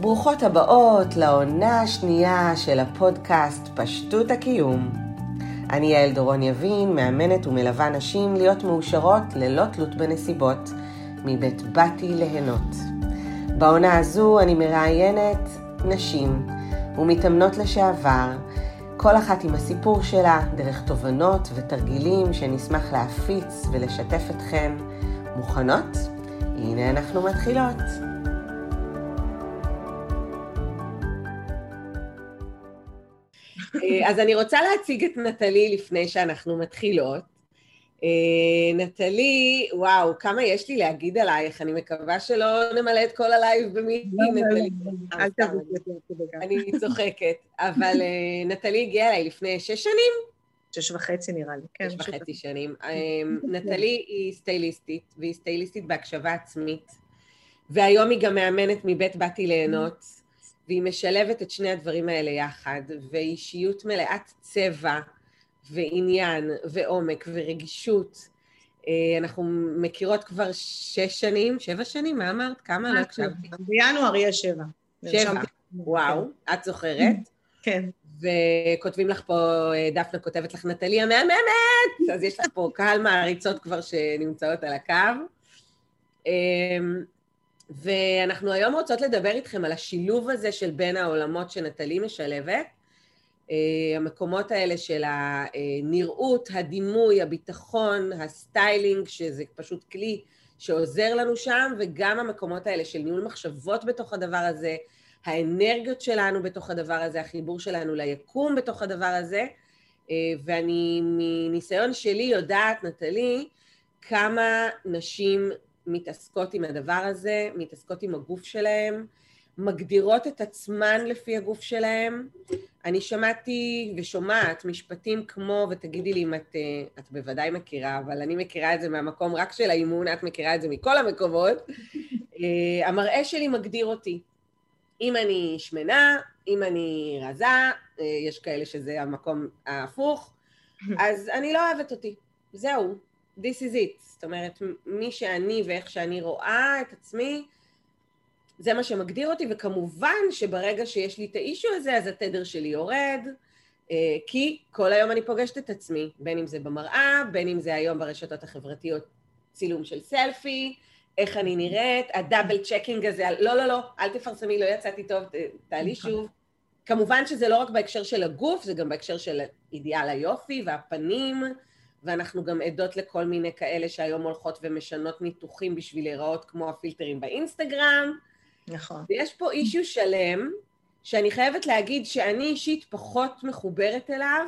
ברוכות הבאות לעונה השנייה של הפודקאסט פשטות הקיום. אני יעל דורון יבין, מאמנת ומלווה נשים להיות מאושרות ללא תלות בנסיבות, מבית באתי ליהנות. בעונה הזו אני מראיינת נשים ומתאמנות לשעבר, כל אחת עם הסיפור שלה, דרך תובנות ותרגילים שנשמח להפיץ ולשתף אתכן. מוכנות? הנה אנחנו מתחילות. אז אני רוצה להציג את נטלי לפני שאנחנו מתחילות. אה, נטלי, וואו, כמה יש לי להגיד עלייך, אני מקווה שלא נמלא את כל הלייב במי לא, לא, נטלי. לא, אל תבואי. אני צוחקת, אבל אה, נטלי הגיעה אליי לפני שש שנים. שש וחצי נראה לי, כן. שש וחצי שנים. נטלי היא סטייליסטית, והיא סטייליסטית בהקשבה עצמית, והיום היא גם מאמנת מבית באתי ליהנות. והיא משלבת את שני הדברים האלה יחד, ואישיות מלאת צבע ועניין ועומק ורגישות. אה, אנחנו מכירות כבר שש שנים, שבע שנים, מה אמרת? כמה? לא הקשבתי. בינואר יהיה שבע. שבע, וואו, את זוכרת? כן. וכותבים לך פה, אה, דפנה כותבת לך, נטלי המהממת! אז יש לך פה קהל מעריצות כבר שנמצאות על הקו. ואנחנו היום רוצות לדבר איתכם על השילוב הזה של בין העולמות שנטלי משלבת, אה, המקומות האלה של הנראות, הדימוי, הביטחון, הסטיילינג, שזה פשוט כלי שעוזר לנו שם, וגם המקומות האלה של ניהול מחשבות בתוך הדבר הזה, האנרגיות שלנו בתוך הדבר הזה, החיבור שלנו ליקום בתוך הדבר הזה, אה, ואני מניסיון שלי יודעת, נטלי, כמה נשים מתעסקות עם הדבר הזה, מתעסקות עם הגוף שלהם, מגדירות את עצמן לפי הגוף שלהם. אני שמעתי ושומעת משפטים כמו, ותגידי לי אם את, אה, את בוודאי מכירה, אבל אני מכירה את זה מהמקום רק של האימון, את מכירה את זה מכל המקומות. אה, המראה שלי מגדיר אותי. אם אני שמנה, אם אני רזה, אה, יש כאלה שזה המקום ההפוך, אז אני לא אוהבת אותי. זהו, this is it. זאת אומרת, מי שאני ואיך שאני רואה את עצמי, זה מה שמגדיר אותי, וכמובן שברגע שיש לי את האישו הזה, אז התדר שלי יורד, אה, כי כל היום אני פוגשת את עצמי, בין אם זה במראה, בין אם זה היום ברשתות החברתיות צילום של סלפי, איך אני נראית, ה double checking הזה, לא, לא, לא, אל תפרסמי, לא יצאתי טוב, תעלי נכון. שוב. כמובן שזה לא רק בהקשר של הגוף, זה גם בהקשר של אידיאל היופי והפנים, ואנחנו גם עדות לכל מיני כאלה שהיום הולכות ועושות ניתוחים בשביל להיראות כמו הפילטרים באינסטגרם. נכון. ויש פה issue שלם, שאני חייבת להגיד שאני אישית פחות מחוברת אליו.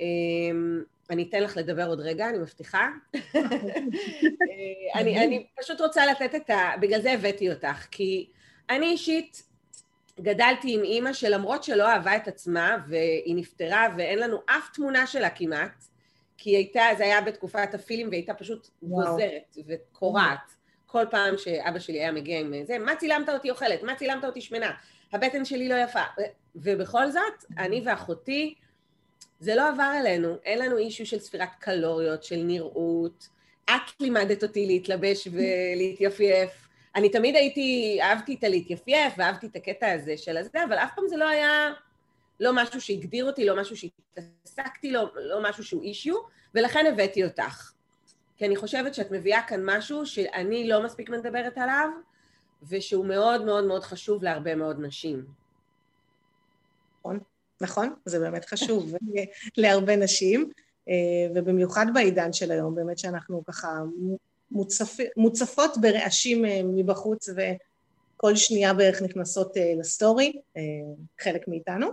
אמ, אני אתן לך לדבר עוד רגע, אני מבטיחה. אה, אני, אני פשוט רוצה לתת את ה... בגלל זה הבאתי אותך, כי אני אישית גדלתי עם אימא שלמרות שלא אהבה את עצמה, והיא נפטרה ואין לנו אף תמונה שלה כמעט, כי הייתה, זה היה בתקופת הפילים, והיא הייתה פשוט גוזרת וקורעת. כל פעם שאבא שלי היה מגיע עם זה, מה צילמת אותי אוכלת? מה צילמת אותי שמנה? הבטן שלי לא יפה. ובכל זאת, אני ואחותי, זה לא עבר אלינו. אין לנו אישו של ספירת קלוריות, של נראות. את לימדת אותי להתלבש ולהתייפייף. אני תמיד הייתי, אהבתי את הלהתייפייף, ואהבתי את הקטע הזה של הזה, אבל אף פעם זה לא היה לא משהו שהגדיר אותי, לא משהו שהתעסקתי, לא, לא משהו שהוא אישיו, ולכן הבאתי אותך. כי אני חושבת שאת מביאה כאן משהו שאני לא מספיק מדברת עליו, ושהוא מאוד מאוד מאוד חשוב להרבה מאוד נשים. נכון, נכון, זה באמת חשוב להרבה נשים, אה, ובמיוחד בעידן של היום, באמת שאנחנו ככה מוצפ... מוצפות ברעשים אה, מבחוץ וכל שנייה בערך נכנסות אה, לסטורי, חלק מאיתנו.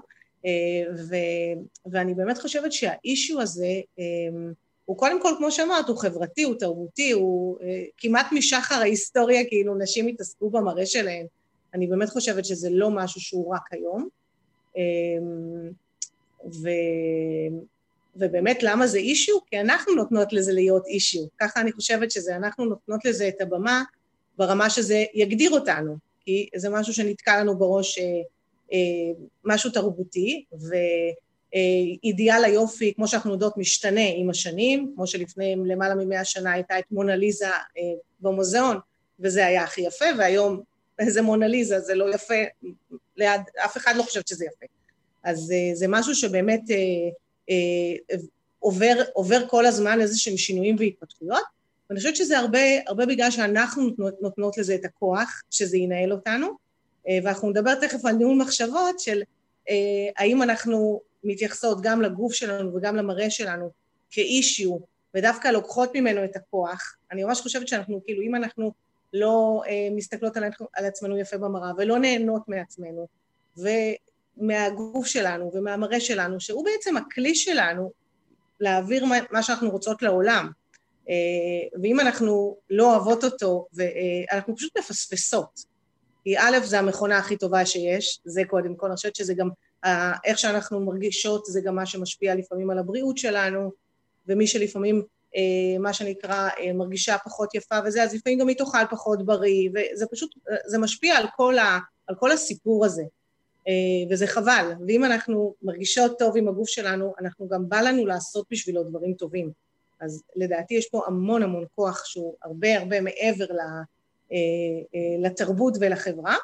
אה, ו, ואני באמת חושבת שהאישו הזה אה, הוא קודם כל, כמו שאמרת, הוא חברתי, הוא תרבותי, הוא אה, כמעט משחר ההיסטוריה, כאילו נשים התעסקו במראה שלהן. אני באמת חושבת שזה לא משהו שהוא רק היום. ו... ובאמת, למה זה אישיו? כי אנחנו נותנות לזה להיות אישיו. ככה אני חושבת שזה, אנחנו נותנות לזה את הבמה ברמה שזה יגדיר אותנו. כי זה משהו שנתקע לנו בראש משהו תרבותי, ואידיאל היופי, כמו שאנחנו יודעות, משתנה עם השנים, כמו שלפני למעלה ממאה שנה הייתה את מונה ליזה אה, במוזיאון, וזה היה הכי יפה, והיום איזה מונליזה, זה לא יפה, ליד, אף אחד לא חושב שזה יפה. אז אה, זה משהו שבאמת אה, אה, עובר, עובר כל הזמן איזה שהם שינויים והתפתחויות, ואני חושבת שזה הרבה, הרבה בגלל שאנחנו נותנות, לזה את הכוח, שזה ינהל אותנו, אה, ואנחנו נדבר תכף על ניהול מחשבות של אה, האם אנחנו מתייחסות גם לגוף שלנו וגם למראה שלנו כאישיו, ודווקא לוקחות ממנו את הכוח. אני ממש חושבת שאנחנו, כאילו, אם אנחנו לא אה, מסתכלות על, על עצמנו יפה במראה ולא נהנות מעצמנו ומהגוף שלנו ומהמראה שלנו, שהוא בעצם הכלי שלנו להעביר מה, שאנחנו רוצות לעולם. אה, ואם אנחנו לא אוהבות אותו, ואנחנו אה, פשוט מפספסות. כי א', זה המכונה הכי טובה שיש, זה קודם כל, אני חושבת שזה גם, איך שאנחנו מרגישות, זה גם מה שמשפיע לפעמים על הבריאות שלנו, ומי שלפעמים, אה, מה שנקרא, מרגישה פחות יפה וזה, אז לפעמים גם היא תאכל פחות בריא, וזה פשוט, זה משפיע על כל, ה, על כל הסיפור הזה. וזה חבל, ואם אנחנו מרגישות טוב עם הגוף שלנו, אנחנו גם בא לנו לעשות בשבילו דברים טובים. אז לדעתי יש פה המון המון כוח שהוא הרבה הרבה מעבר אה, אה, לתרבות ולחברה,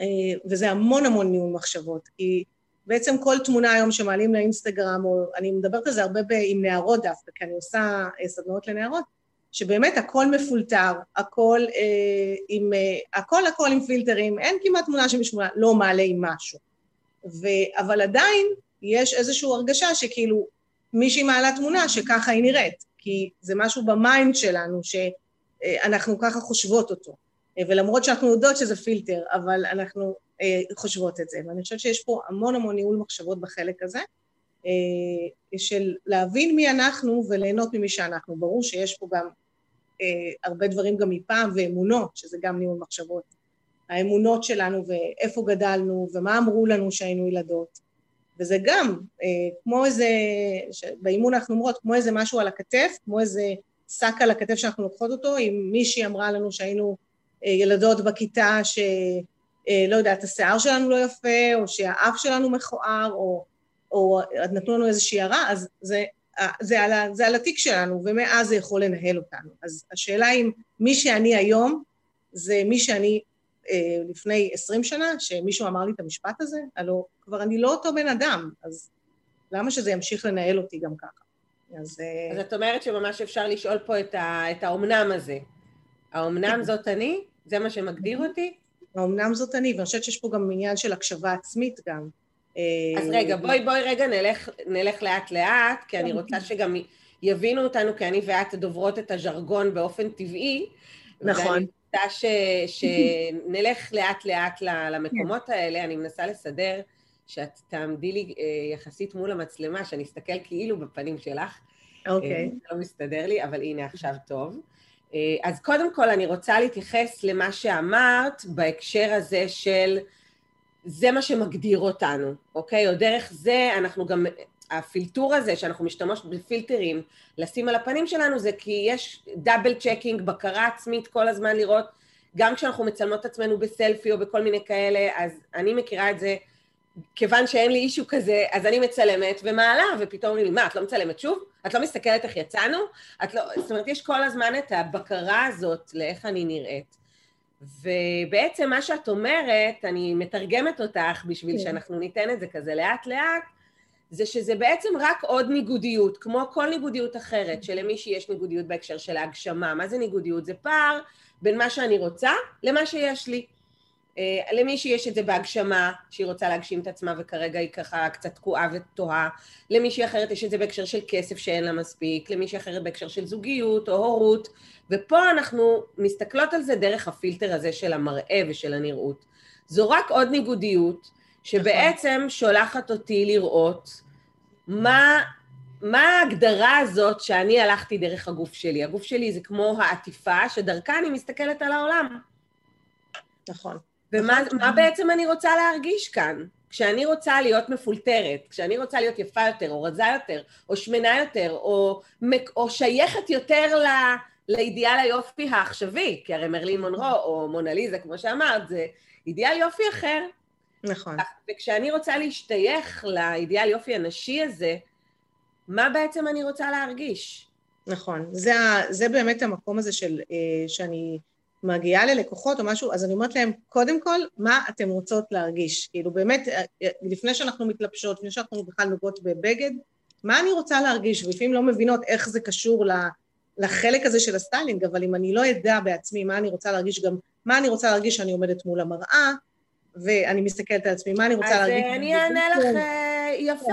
אה, וזה המון המון ניהול מחשבות, כי בעצם כל תמונה היום שמעלים לאינסטגרם, או אני מדברת על זה הרבה עם נערות דווקא, כי אני עושה סדנאות לנערות, שבאמת הכל מפולטר, הכל אה, עם, אה, הכל הכל עם פילטרים, אין כמעט תמונה שמישהו לא מעלה עם משהו. ו, אבל עדיין יש איזושהי הרגשה שכאילו מישהי מעלה תמונה שככה היא נראית, כי זה משהו ב mind שלנו שאנחנו ככה חושבות אותו. ולמרות שאנחנו יודעות שזה פילטר, אבל אנחנו אה, חושבות את זה. ואני חושבת שיש פה המון המון ניהול מחשבות בחלק הזה, אה, של להבין מי אנחנו וליהנות ממי שאנחנו. ברור שיש פה גם אה, הרבה דברים גם מפעם, ואמונות, שזה גם ניהול מחשבות. האמונות שלנו ואיפה גדלנו ומה אמרו לנו שהיינו ילדות. וזה גם אה, כמו איזה, באימון אנחנו אומרות, כמו איזה משהו על הכתף, כמו איזה שק על הכתף שאנחנו לוקחות אותו, אם מישהי אמרה לנו שהיינו אה, ילדות בכיתה ש... אה, לא יודעת, השיער שלנו לא יפה, או שהאף שלנו מכוער, או, או נתנו לנו איזושהי הערה, אז זה, זה, על, זה על התיק שלנו, ומאז זה יכול לנהל אותנו. אז השאלה אם מי שאני היום, זה מי שאני אה, לפני עשרים שנה, שמישהו אמר לי את המשפט הזה, הלוא כבר אני לא אותו בן אדם, אז למה שזה ימשיך לנהל אותי גם ככה? אז... אה, אז את אומרת שממש אפשר לשאול פה את, ה, את האומנם הזה. האומנם כן. זאת אני? זה מה שמגדיר אותי? האומנם זאת אני, ואני חושבת שיש פה גם עניין של הקשבה עצמית גם. אז רגע, בואי, בואי רגע נלך, נלך לאט לאט, כי אני רוצה שגם יבינו אותנו, כי אני ואת דוברות את הז'רגון באופן טבעי. נכון. ואני רוצה ש, שנלך לאט לאט למקומות האלה, אני מנסה לסדר שאת תעמדי לי אה, יחסית מול המצלמה, שאני אסתכל כאילו בפנים שלך. אוקיי. Okay. אה, לא מסתדר לי, אבל הנה עכשיו טוב. אה, אז קודם כל אני רוצה להתייחס למה שאמרת בהקשר הזה של זה מה שמגדיר אותנו, אוקיי? או דרך זה אנחנו גם, הפילטור הזה שאנחנו משתמש בפילטרים לשים על הפנים שלנו זה כי יש double checking, בקרה עצמית כל הזמן לראות, גם כשאנחנו מצלמות את עצמנו בסלפי או בכל מיני כאלה, אז אני מכירה את זה כיוון שאין לי אישו כזה, אז אני מצלמת ומעלה, ופתאום אומרים לי, מה, את לא מצלמת שוב? את לא מסתכלת איך יצאנו? את לא... זאת אומרת, יש כל הזמן את הבקרה הזאת לאיך אני נראית. ובעצם מה שאת אומרת, אני מתרגמת אותך בשביל כן. שאנחנו ניתן את זה כזה לאט לאט, זה שזה בעצם רק עוד ניגודיות, כמו כל ניגודיות אחרת, שלמישהי יש ניגודיות בהקשר של ההגשמה. מה זה ניגודיות? זה פער בין מה שאני רוצה למה שיש לי. אה, למישהי יש את זה בהגשמה, שהיא רוצה להגשים את עצמה וכרגע היא ככה קצת תקועה ותוהה, למישהי אחרת יש את זה בהקשר של כסף שאין לה מספיק, למישהי אחרת בהקשר של זוגיות או הורות, ופה אנחנו מסתכלות על זה דרך הפילטר הזה של המראה ושל הנראות. זו רק עוד ניגודיות שבעצם שולחת אותי לראות מה, מה ההגדרה הזאת שאני הלכתי דרך הגוף שלי. הגוף שלי זה כמו העטיפה שדרכה אני מסתכלת על העולם. נכון. ומה. בעצם אני רוצה להרגיש כאן? כשאני רוצה להיות מפולטרת, כשאני רוצה להיות יפה יותר, או רזה יותר, או שמנה יותר, או, או שייכת יותר ל, לאידיאל היופי העכשווי, כי הרי מרלין מונרו, או מונליזה, כמו שאמרת, זה אידיאל יופי אחר. נכון. וכשאני רוצה להשתייך לאידיאל יופי הנשי הזה, מה בעצם אני רוצה להרגיש? נכון. זה, זה באמת המקום הזה של, אה, שאני מגיעה ללקוחות או משהו, אז אני אומרת להם, קודם כל, מה אתן רוצות להרגיש? כאילו באמת, לפני שאנחנו מתלבשות, לפני שאנחנו בכלל נוגעות בבגד, מה אני רוצה להרגיש? ולפעמים לא מבינות איך זה קשור לחלק הזה של הסטיילינג, אבל אם אני לא אדע בעצמי מה אני רוצה להרגיש, גם מה אני רוצה להרגיש שאני עומדת מול המראה, ואני מסתכלת על עצמי, מה אני רוצה אז להרגיש... אז אני אענה לך אה, יפה,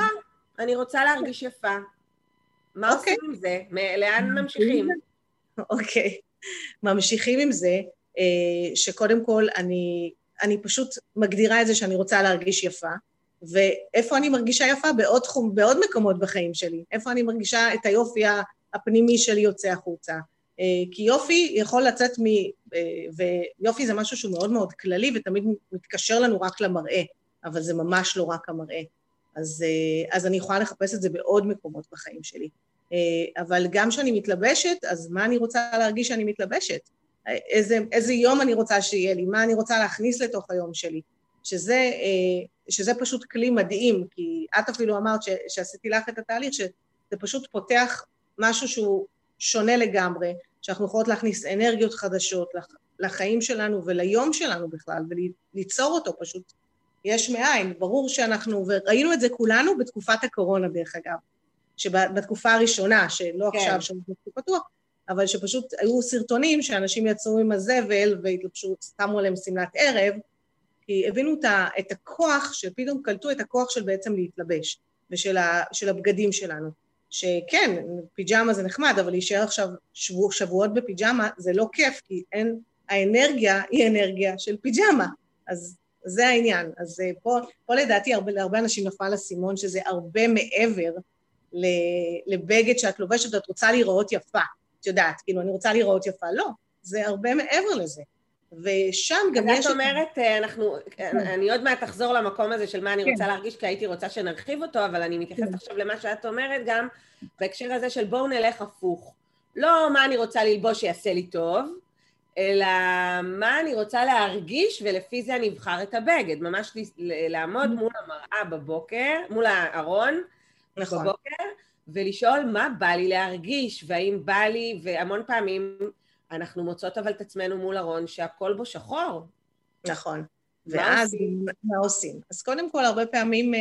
אני רוצה להרגיש יפה. מה אוקיי. עושים עם זה? לאן ממשיכים? אוקיי. ממשיכים עם זה, אה, שקודם כל אני, אני פשוט מגדירה את זה שאני רוצה להרגיש יפה, ואיפה אני מרגישה יפה? בעוד תחום, בעוד מקומות בחיים שלי. איפה אני מרגישה את היופי הפנימי שלי יוצא החוצה. אה, כי יופי יכול לצאת מ... אה, ויופי זה משהו שהוא מאוד מאוד כללי ותמיד מתקשר לנו רק למראה, אבל זה ממש לא רק המראה. אז, אז אני יכולה לחפש את זה בעוד מקומות בחיים שלי. אה, אבל גם כשאני מתלבשת, אז מה אני רוצה להרגיש שאני מתלבשת? איזה, איזה יום אני רוצה שיהיה לי, מה אני רוצה להכניס לתוך היום שלי, שזה, אה, שזה פשוט כלי מדהים, כי את אפילו אמרת ש, שעשיתי לך את התהליך, שזה פשוט פותח משהו שהוא שונה לגמרי, שאנחנו יכולות להכניס אנרגיות חדשות לחיים שלנו וליום שלנו בכלל, וליצור אותו פשוט יש מאין. ברור שאנחנו, וראינו את זה כולנו בתקופת הקורונה דרך אגב. שבתקופה הראשונה, שלא כן. עכשיו שאנחנו פתוח, אבל שפשוט היו סרטונים שאנשים יצאו עם הזבל והתלבשו, שמו עליהם שמלת ערב, כי הבינו את הכוח, שפתאום קלטו את הכוח של בעצם להתלבש, ושל ה, הבגדים שלנו. שכן, פיג'מה זה נחמד, אבל להישאר עכשיו שבוע, שבועות בפיג'מה זה לא כיף, כי אין, האנרגיה היא אנרגיה של פיג'מה. אז זה העניין. אז אה, פה, פה לדעתי הרבה, להרבה אנשים נפל אסימון שזה הרבה מעבר לבגד שאת לובשת ואת רוצה להיראות יפה. את יודעת, כאילו, אני רוצה להיראות יפה. לא, זה הרבה מעבר לזה. ושם גם יש... את אומרת, אה, אנחנו, כן. אני עוד מעט אחזור למקום הזה של מה אני רוצה כן. להרגיש, כי הייתי רוצה שנרחיב אותו, אבל אני מתייחסת כן. עכשיו למה שאת אומרת גם, בהקשר הזה של בואו נלך הפוך. לא מה אני רוצה ללבוש שיעשה לי טוב, אלא מה אני רוצה להרגיש, ולפי זה אני אבחר את הבגד. ממש לעמוד מול המראה בבוקר, מול הארון, נכון. בבוקר, ולשאול מה בא לי להרגיש, והאם בא לי, והמון פעמים אנחנו מוצאות אבל את עצמנו מול ארון שהכל בו שחור. נכון. ואז? מה עושים? אז קודם כל, הרבה פעמים אה,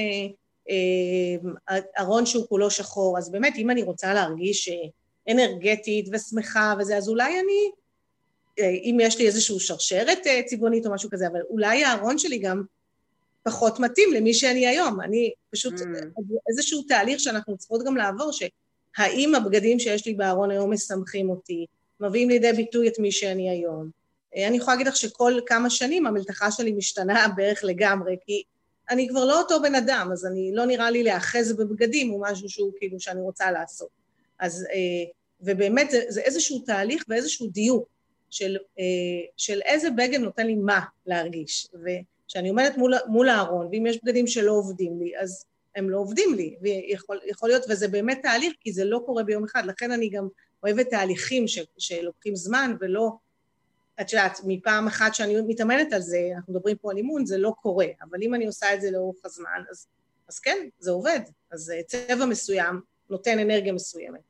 אה, ארון שהוא כולו שחור, אז באמת, אם אני רוצה להרגיש אה, אנרגטית ושמחה וזה, אז אולי אני, אה, אם יש לי איזושהי שרשרת אה, צבעונית או משהו כזה, אבל אולי הארון שלי גם פחות מתאים למי שאני היום. אני פשוט, mm. איזשהו תהליך שאנחנו צריכות גם לעבור, שהאם הבגדים שיש לי בארון היום משמחים אותי, מביאים לידי ביטוי את מי שאני היום. אה, אני יכולה להגיד לך שכל כמה שנים המלתחה שלי משתנה בערך לגמרי, כי אני כבר לא אותו בן אדם, אז אני לא נראה לי להאחז בבגדים או משהו שהוא כאילו שאני רוצה לעשות. אז, אה, ובאמת זה, זה איזשהו תהליך ואיזשהו דיוק של, אה, של איזה בגד נותן לי מה להרגיש. ו, כשאני עומדת מול, מול הארון, ואם יש בגדים שלא עובדים לי, אז הם לא עובדים לי, ויכול להיות, וזה באמת תהליך, כי זה לא קורה ביום אחד, לכן אני גם אוהבת תהליכים ש, שלוקחים זמן, ולא, את יודעת, מפעם אחת שאני מתאמנת על זה, אנחנו מדברים פה על אימון, זה לא קורה, אבל אם אני עושה את זה לאורך הזמן, אז, אז כן, זה עובד. אז אה, צבע מסוים נותן אנרגיה מסוימת.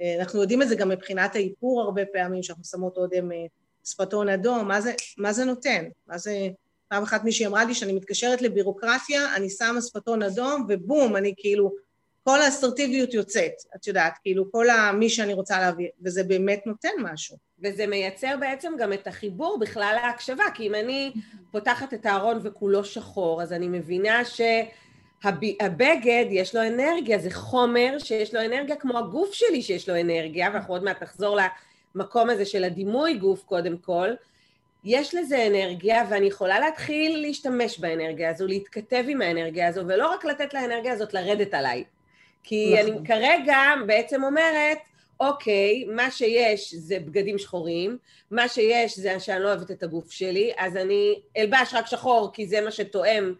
אה, אנחנו יודעים את זה גם מבחינת האיפור הרבה פעמים, שאנחנו שמות עוד עם אה, שפתון אדום, מה זה, מה זה נותן? מה זה... פעם אחת מישהי אמרה לי שאני מתקשרת לבירוקרטיה, אני שמה שפתון אדום, ובום, אני כאילו, כל האסרטיביות יוצאת, את יודעת, כאילו, כל מי שאני רוצה להביא, וזה באמת נותן משהו. וזה מייצר בעצם גם את החיבור בכלל להקשבה, כי אם אני פותחת את הארון וכולו שחור, אז אני מבינה שהבגד יש לו אנרגיה, זה חומר שיש לו אנרגיה כמו הגוף שלי שיש לו אנרגיה, ואנחנו עוד מעט נחזור למקום הזה של הדימוי גוף קודם כל, יש לזה אנרגיה ואני יכולה להתחיל להשתמש באנרגיה הזו, להתכתב עם האנרגיה הזו, ולא רק לתת לאנרגיה הזאת לרדת עליי. כי נכון. אני כרגע בעצם אומרת, אוקיי, מה שיש זה בגדים שחורים, מה שיש זה שאני לא אוהבת את הגוף שלי, אז אני אלבש רק שחור כי זה מה שתואם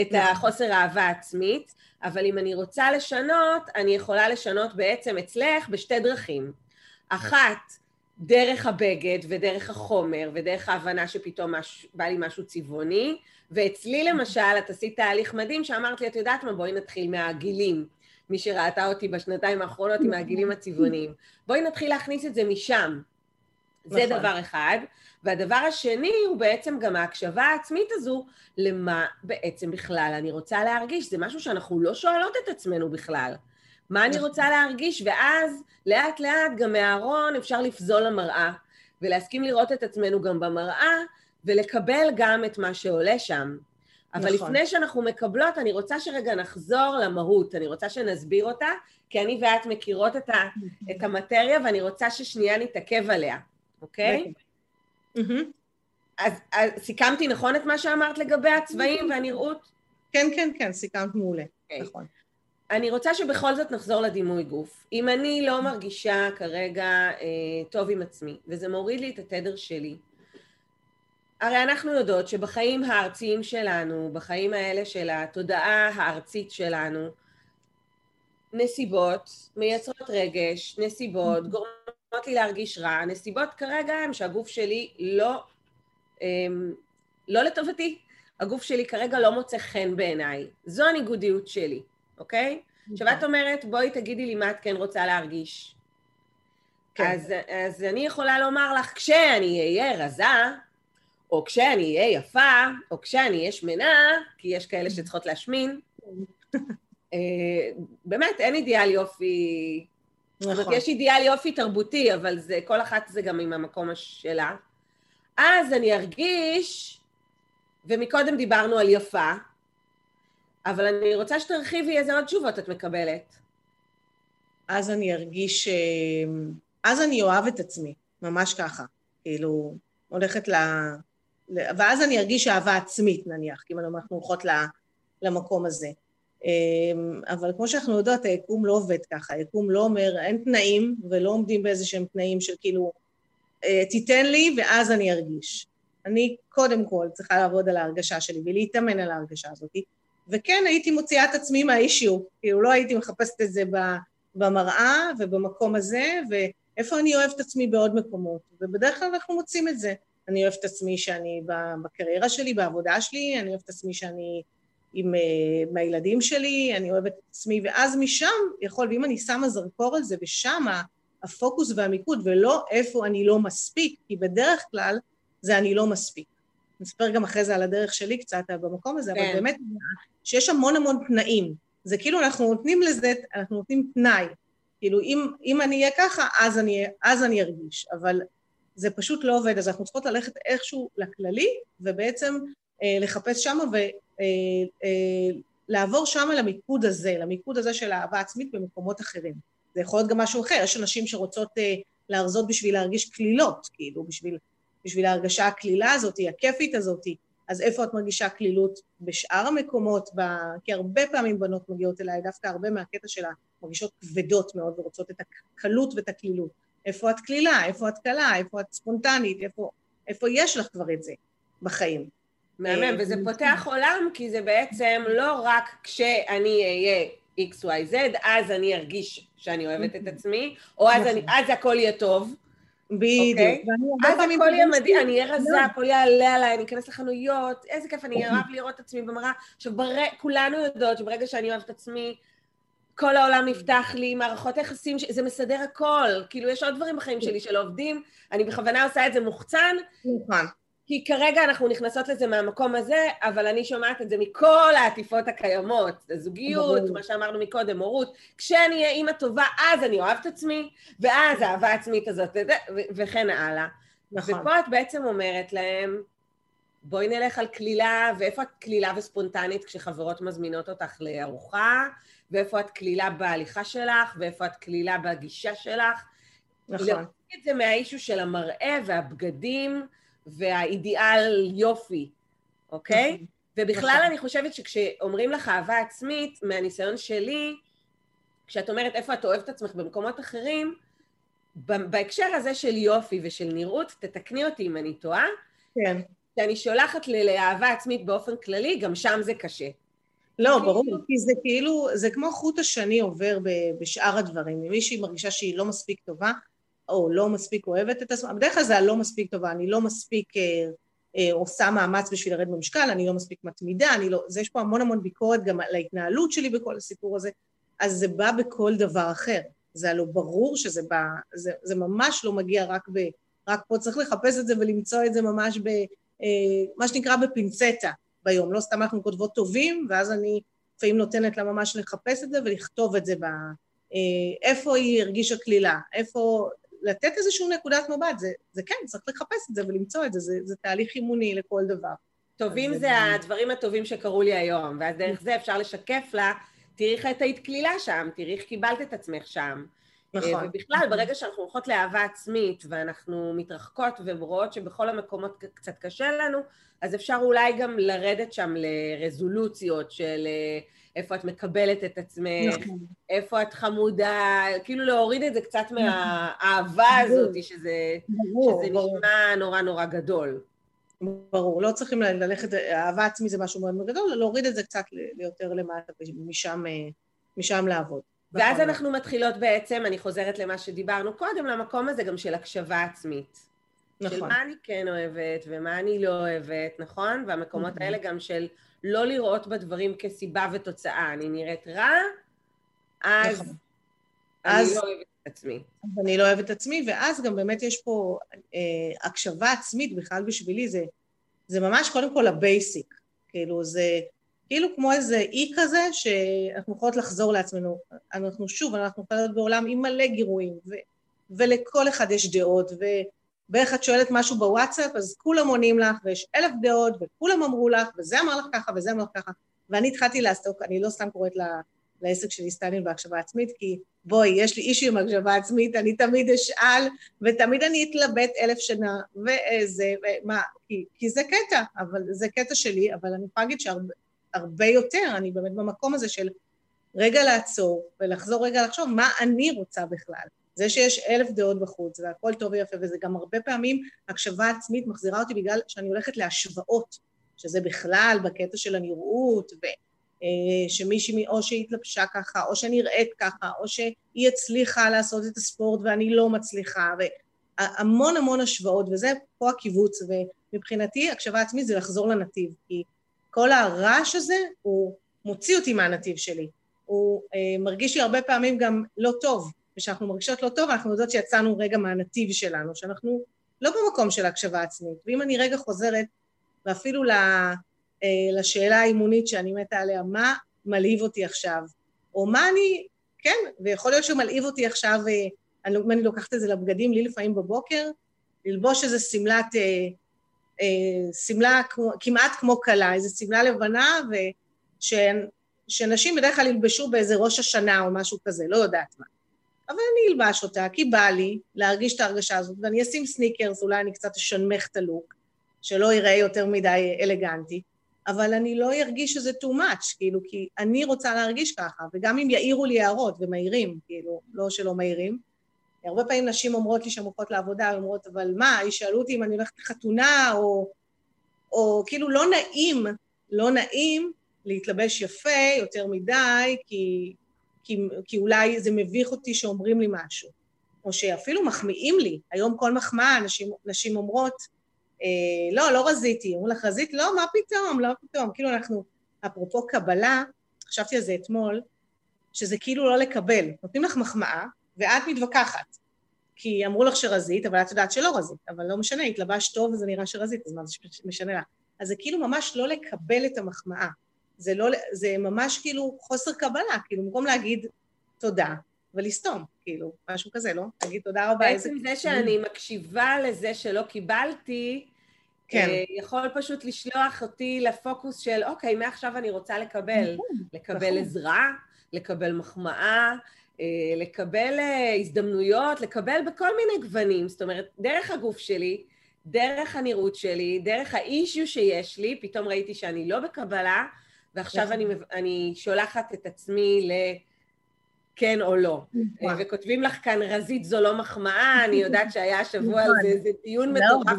את נכון. החוסר האהבה העצמית, אבל אם אני רוצה לשנות, אני יכולה לשנות בעצם אצלך בשתי דרכים. אחת, דרך הבגד ודרך החומר ודרך ההבנה שפתאום מש... בא לי משהו צבעוני, ואצלי למשל, את עשית תהליך מדהים שאמרת לי, את יודעת מה, בואי נתחיל מהגילים. מי שראתה אותי בשנתיים האחרונות עם הגילים הצבעוניים. בואי נתחיל להכניס את זה משם. זה נכון. דבר אחד. והדבר השני הוא בעצם גם ההקשבה העצמית הזו למה בעצם בכלל אני רוצה להרגיש. זה משהו שאנחנו לא שואלות את עצמנו בכלל. מה אני. רוצה להרגיש? ואז לאט לאט גם מהארון אפשר לפזול למראה, ולהסכים לראות את עצמנו גם במראה, ולקבל גם את מה שעולה שם. אבל נכון. לפני שאנחנו מקבלות, אני רוצה שרגע נחזור למהות, אני רוצה שנסביר אותה, כי אני ואת מכירות את, ה, את המטריה, ואני רוצה ששנייה נתעכב עליה, אוקיי? אז, אז סיכמתי נכון את מה שאמרת לגבי הצבעים והנראות? כן, כן, כן, סיכמת מעולה, okay. אוקיי. נכון. אני רוצה שבכל זאת נחזור לדימוי גוף. אם אני לא מרגישה כרגע אה, טוב עם עצמי, וזה מוריד לי את התדר שלי, הרי אנחנו יודעות שבחיים הארציים שלנו, בחיים האלה של התודעה הארצית שלנו, נסיבות מייצרות רגש, נסיבות גורמות לי להרגיש רע, נסיבות כרגע הם שהגוף שלי לא, אמ, לא לטובתי, הגוף שלי כרגע לא מוצא חן בעיניי, זו הניגודיות שלי, אוקיי? עכשיו את אומרת, בואי תגידי לי מה את כן רוצה להרגיש. כן. אז, אז אני יכולה לומר לך, כשאני אהיה רזה, או כשאני אהיה יפה, או כשאני אהיה שמנה, כי יש כאלה שצריכות להשמין. אה, באמת, אין אידיאל יופי... נכון. זאת אומרת, יש אידיאל יופי תרבותי, אבל זה, כל אחת זה גם עם המקום שלה. אז אני ארגיש, ומקודם דיברנו על יפה, אבל אני רוצה שתרחיבי איזה עוד תשובות את מקבלת. אז אני ארגיש, אה, אז אני אוהב את עצמי, ממש ככה. כאילו, הולכת ל... ואז אני ארגיש אהבה עצמית נניח, כי אנחנו הולכות למקום הזה. אמ, אבל כמו שאנחנו יודעות, היקום לא עובד ככה, היקום לא אומר, אין תנאים ולא עומדים באיזה שהם תנאים של כאילו, אה, תיתן לי ואז אני ארגיש. אני קודם כל צריכה לעבוד על ההרגשה שלי ולהתאמן על ההרגשה הזאת. וכן, הייתי מוציאה את עצמי מהאישיו, כאילו לא הייתי מחפשת את זה במראה ובמקום הזה, ואיפה אני אוהבת את עצמי בעוד מקומות. ובדרך כלל אנחנו מוצאים את זה. אני אוהבת את עצמי שאני בקריירה שלי, בעבודה שלי, אני אוהבת את עצמי שאני עם, עם אה, הילדים שלי, אני אוהבת את עצמי, ואז משם יכול, ואם אני שמה זרקור על זה, ושם הפוקוס והמיקוד, ולא איפה אני לא מספיק, כי בדרך כלל זה אני לא מספיק. נספר גם אחרי זה על הדרך שלי קצת במקום הזה, כן. אבל באמת שיש המון המון תנאים. זה כאילו אנחנו נותנים לזה, אנחנו נותנים תנאי. כאילו אם, אם אני אהיה ככה, אז אני, אז אני ארגיש, אבל זה פשוט לא עובד, אז אנחנו צריכות ללכת איכשהו לכללי, ובעצם אה, לחפש שם ולעבור אה, אה, שם למיקוד הזה, למיקוד הזה של אהבה עצמית במקומות אחרים. זה יכול להיות גם משהו אחר, יש אנשים שרוצות אה, להרזות בשביל להרגיש קלילות, כאילו, בשביל, בשביל ההרגשה הקלילה הזאת, הכיפית הזאת, אז איפה את מרגישה קלילות בשאר המקומות? ב... כי הרבה פעמים בנות מגיעות אליי, דווקא הרבה מהקטע שלה מרגישות כבדות מאוד ורוצות את הקלות ואת הקלילות. איפה את קלילה, איפה את קלה, איפה את ספונטנית, איפה, איפה יש לך כבר את זה בחיים. מהמם, אה, וזה פותח עולם, כי זה בעצם לא רק כשאני אהיה XYZ, אז אני ארגיש שאני אוהבת את עצמי, או אז, אני, נכון. אז הכל יהיה טוב. בדיוק. אוקיי? אז הכל יהיה מדהים, אני אהיה רזה. הכל יעלה עליי, אני אכנס לחנויות, איזה כיף, אני אוהב לראות את עצמי במראה. עכשיו, כולנו יודעות שברגע שאני אוהבת את עצמי, כל העולם נפתח לי, מערכות יחסים, זה מסדר הכל. כאילו, יש עוד דברים בחיים שלי שלא עובדים, אני בכוונה עושה את זה מוחצן. נכון. כי כרגע אנחנו נכנסות לזה מהמקום הזה, אבל אני שומעת את זה מכל העטיפות הקיימות, זוגיות, מה שאמרנו מקודם, הורות. כשאני אהיה אימא טובה, אז אני אוהב את עצמי, ואז האהבה העצמית הזאת, וכן הלאה. נכון. ופה את בעצם אומרת להם, בואי נלך על קלילה, ואיפה את קלילה וספונטנית כשחברות מזמינות אותך לארוחה, ואיפה את קלילה בהליכה שלך, ואיפה את קלילה בגישה שלך. נכון. להוציא את זה מהאישו של המראה והבגדים והאידיאל יופי, אוקיי? נכון. ובכלל נכון. אני חושבת שכשאומרים לך אהבה עצמית, מהניסיון שלי, כשאת אומרת איפה את אוהבת עצמך במקומות אחרים, בהקשר הזה של יופי ושל נראות, תתקני אותי אם אני טועה. כן. כשאני שולחת לאהבה עצמית באופן כללי, גם שם זה קשה. לא, ברור, כי זה כאילו, זה כמו חוט השני עובר בשאר הדברים. אם מישהי מרגישה שהיא לא מספיק טובה, או לא מספיק אוהבת את עצמה, בדרך כלל זה הלא מספיק טובה, אני לא מספיק אה, אה, עושה מאמץ בשביל לרדת במשקל, אני לא מספיק מתמידה, אני לא, זה יש פה המון המון ביקורת גם על ההתנהלות שלי בכל הסיפור הזה, אז זה בא בכל דבר אחר. זה הלא ברור שזה בא, זה, זה ממש לא מגיע רק ב, רק פה צריך לחפש את זה ולמצוא את זה ממש ב... מה שנקרא בפינצטה ביום. לא סתם אנחנו כותבות טובים, ואז אני לפעמים נותנת לה ממש לחפש את זה ולכתוב את זה ב... איפה היא הרגישה קלילה, איפה... לתת איזושהי נקודת מבט, זה, זה כן, צריך לחפש את זה ולמצוא את זה, זה, זה תהליך אימוני לכל דבר. טובים זה הדברים הטובים שקרו לי היום, ואז דרך זה אפשר לשקף לה, תראי איך את היית קלילה שם, תראי איך קיבלת את עצמך שם. נכון. ובכלל, ברגע שאנחנו הולכות לאהבה עצמית, ואנחנו מתרחקות ורואות שבכל המקומות קצת קשה לנו, אז אפשר אולי גם לרדת שם לרזולוציות של אה, איפה את מקבלת את עצמך, נכון. איפה את חמודה, כאילו להוריד את זה קצת נכון. מהאהבה הזאת, שזה, שזה נשמע נורא נורא גדול. ברור, לא צריכים ללכת, אהבה עצמי זה משהו מאוד גדול, להוריד את זה קצת ליותר למטה ומשם משם לעבוד. ואז נכון. אנחנו מתחילות בעצם, אני חוזרת למה שדיברנו קודם, למקום הזה גם של הקשבה עצמית. נכון. של מה אני כן אוהבת ומה אני לא אוהבת, נכון? והמקומות האלה גם של לא לראות בדברים כסיבה ותוצאה. אני נראית רע, אז נכון. אני אז... לא אוהבת את עצמי. אני לא אוהבת את עצמי, ואז גם באמת יש פה אה, הקשבה עצמית בכלל בשבילי, זה, זה ממש קודם כל ה basic. כאילו זה כאילו כמו איזה אי כזה שאנחנו יכולות לחזור לעצמנו. אנחנו שוב, אנחנו חיות בעולם עם מלא גירויים, ו, ולכל אחד יש דעות, וברגע שאת שואלת משהו בוואטסאפ, אז כולם עונים לך, ויש אלף דעות, וכולם אמרו לך, וזה אמר לך ככה, וזה אמר לך ככה. ואני התחלתי לעסוק, אני לא סתם קוראת לה, לעסק שלי סטלין בהקשבה עצמית, כי בואי, יש לי אישי עם הקשבה עצמית, אני תמיד אשאל, ותמיד אני אתלבט אלף שנה, וזה, ומה, כי, כי זה קטע, אבל זה קטע שלי, אבל אני יכולה להגיד שהרבה... הרבה יותר, אני באמת במקום הזה של רגע לעצור ולחזור רגע לחשוב מה אני רוצה בכלל. זה שיש אלף דעות בחוץ והכל טוב ויפה, וזה גם הרבה פעמים הקשבה עצמית מחזירה אותי בגלל שאני הולכת להשוואות, שזה בכלל בקטע של הנראות, ו... אה, שמישהי או התלבשה ככה, או שנראית ככה, או שהיא הצליחה לעשות את הספורט ואני לא מצליחה, והמון המון השוואות, וזה פה הקיבוץ, ומבחינתי הקשבה עצמית זה לחזור לנתיב, כי כל הרעש הזה הוא מוציא אותי מהנתיב שלי. הוא אה, מרגיש לי הרבה פעמים גם לא טוב, וכשאנחנו מרגישות לא טוב, אנחנו יודעות שיצאנו רגע מהנתיב שלנו, שאנחנו לא במקום של הקשבה עצמית. ואם אני רגע חוזרת, ואפילו אה, לשאלה האימונית שאני מתה עליה, מה מלהיב אותי עכשיו? או מה אני, כן, ויכול להיות שהוא מלהיב אותי עכשיו, אה, אני, אם אני לוקחת את זה לבגדים, לי לפעמים בבוקר, ללבוש איזה שמלת אה, שמלה כמעט כמו כלה, איזו שמלה לבנה, וש, שנשים בדרך כלל ילבשו באיזה ראש השנה או משהו כזה, לא יודעת מה. אבל אני אלבש אותה, כי בא לי להרגיש את ההרגשה הזאת, ואני אשים סניקרס, אולי אני קצת אשנמך את הלוק, שלא ייראה יותר מדי אלגנטי, אבל אני לא ארגיש שזה too much, כאילו, כי אני רוצה להרגיש ככה, וגם אם יעירו לי הערות, ומעירים, כאילו, לא שלא מעירים, הרבה פעמים נשים אומרות לי שהן הולכות לעבודה, אומרות, אבל מה, ישאלו אותי אם אני הולכת לחתונה, או, או כאילו לא נעים, לא נעים להתלבש יפה יותר מדי, כי, כי, כי אולי זה מביך אותי שאומרים לי משהו. או שאפילו מחמיאים לי. היום כל מחמאה, נשים, נשים אומרות, אה, לא, לא רזיתי. אומרים לך, רזית? לא, מה פתאום, לא פתאום. כאילו אנחנו, אפרופו קבלה, חשבתי על זה אתמול, שזה כאילו לא לקבל. נותנים לך מחמאה, ואת מתווכחת. כי אמרו לך שרזית, אבל את יודעת שלא רזית, אבל לא משנה, התלבשת טוב וזה נראה שרזית, אז מה זה משנה לך? אז זה כאילו ממש לא לקבל את המחמאה. זה, לא, זה ממש כאילו חוסר קבלה, כאילו במקום להגיד תודה ולסתום, כאילו, משהו כזה, לא? להגיד תודה רבה. בעצם איזה... זה שאני מקשיבה לזה שלא קיבלתי, כן. אה, יכול פשוט לשלוח אותי לפוקוס של, אוקיי, מעכשיו אני רוצה לקבל. נכון, לקבל נכון. עזרה, לקבל מחמאה, אה, לקבל אה, הזדמנויות, לקבל בכל מיני גוונים, זאת אומרת, דרך הגוף שלי, דרך הנראות שלי, דרך האישיו שיש לי, פתאום ראיתי שאני לא בקבלה, ועכשיו נכון. אני, אני שולחת את עצמי ל... כן או לא. נכון. וכותבים לך כאן, רזית זו לא מחמאה, אני יודעת שהיה השבוע על זה איזה דיון לא, מטורף.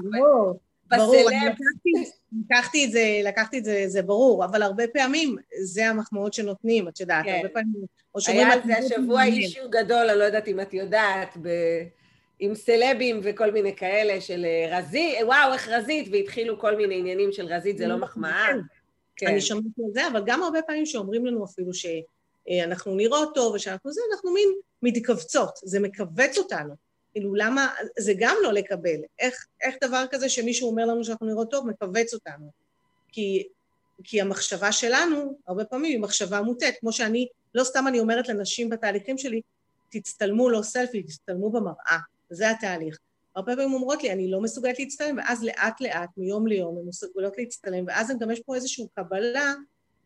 ברור, לקחתי את זה, לקחתי את זה, זה ברור, אבל הרבה פעמים זה המחמאות שנותנים, את יודעת, כן. הרבה פעמים... היה על זה השבוע אישיו גדול, אני לא יודעת אם את יודעת. עם סלבים וכל מיני כאלה של אה, רזית, וואו, איך רזית, והתחילו כל מיני עניינים של רזית, זה לא מחמאה. כן. אני שמעתי על זה, אבל גם הרבה פעמים שאומרים לנו אפילו שאנחנו נראות טוב ושאנחנו זה, אנחנו מין מתכווצות, זה מכווץ אותנו. כאילו, למה, זה גם לא לקבל. איך, איך דבר כזה שמישהו אומר לנו שאנחנו נראות טוב, מכווץ אותנו? כי, כי המחשבה שלנו, הרבה פעמים היא מחשבה מוטעת, כמו שאני, לא סתם אני אומרת לנשים בתהליכים שלי, תצטלמו לא סלפי, תצטלמו במראה, זה התהליך. הרבה פעמים אומרות לי, אני לא מסוגלת להצטלם, ואז לאט לאט, מיום ליום, הן מסוגלות להצטלם, ואז גם יש פה איזושהי קבלה,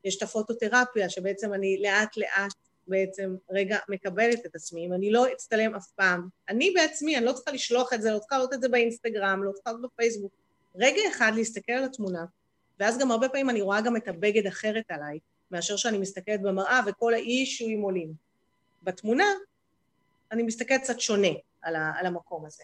יש את הפוטותרפיה, שבעצם אני לאט לאט בעצם רגע מקבלת את עצמי, אם אני לא אצטלם אף פעם, אני בעצמי, אני לא צריכה לשלוח את זה, לא צריכה לראות את זה באינסטגרם, לא צריכה לראות בפייסבוק, רגע אחד להסתכל על התמונה, ואז גם הרבה פעמים אני רואה גם את הבגד אחרת עליי, מאשר שאני מסתכלת במראה וכל האישויים עולים. בתמונה אני מסתכלת קצת שונה על, ה, על המקום הזה.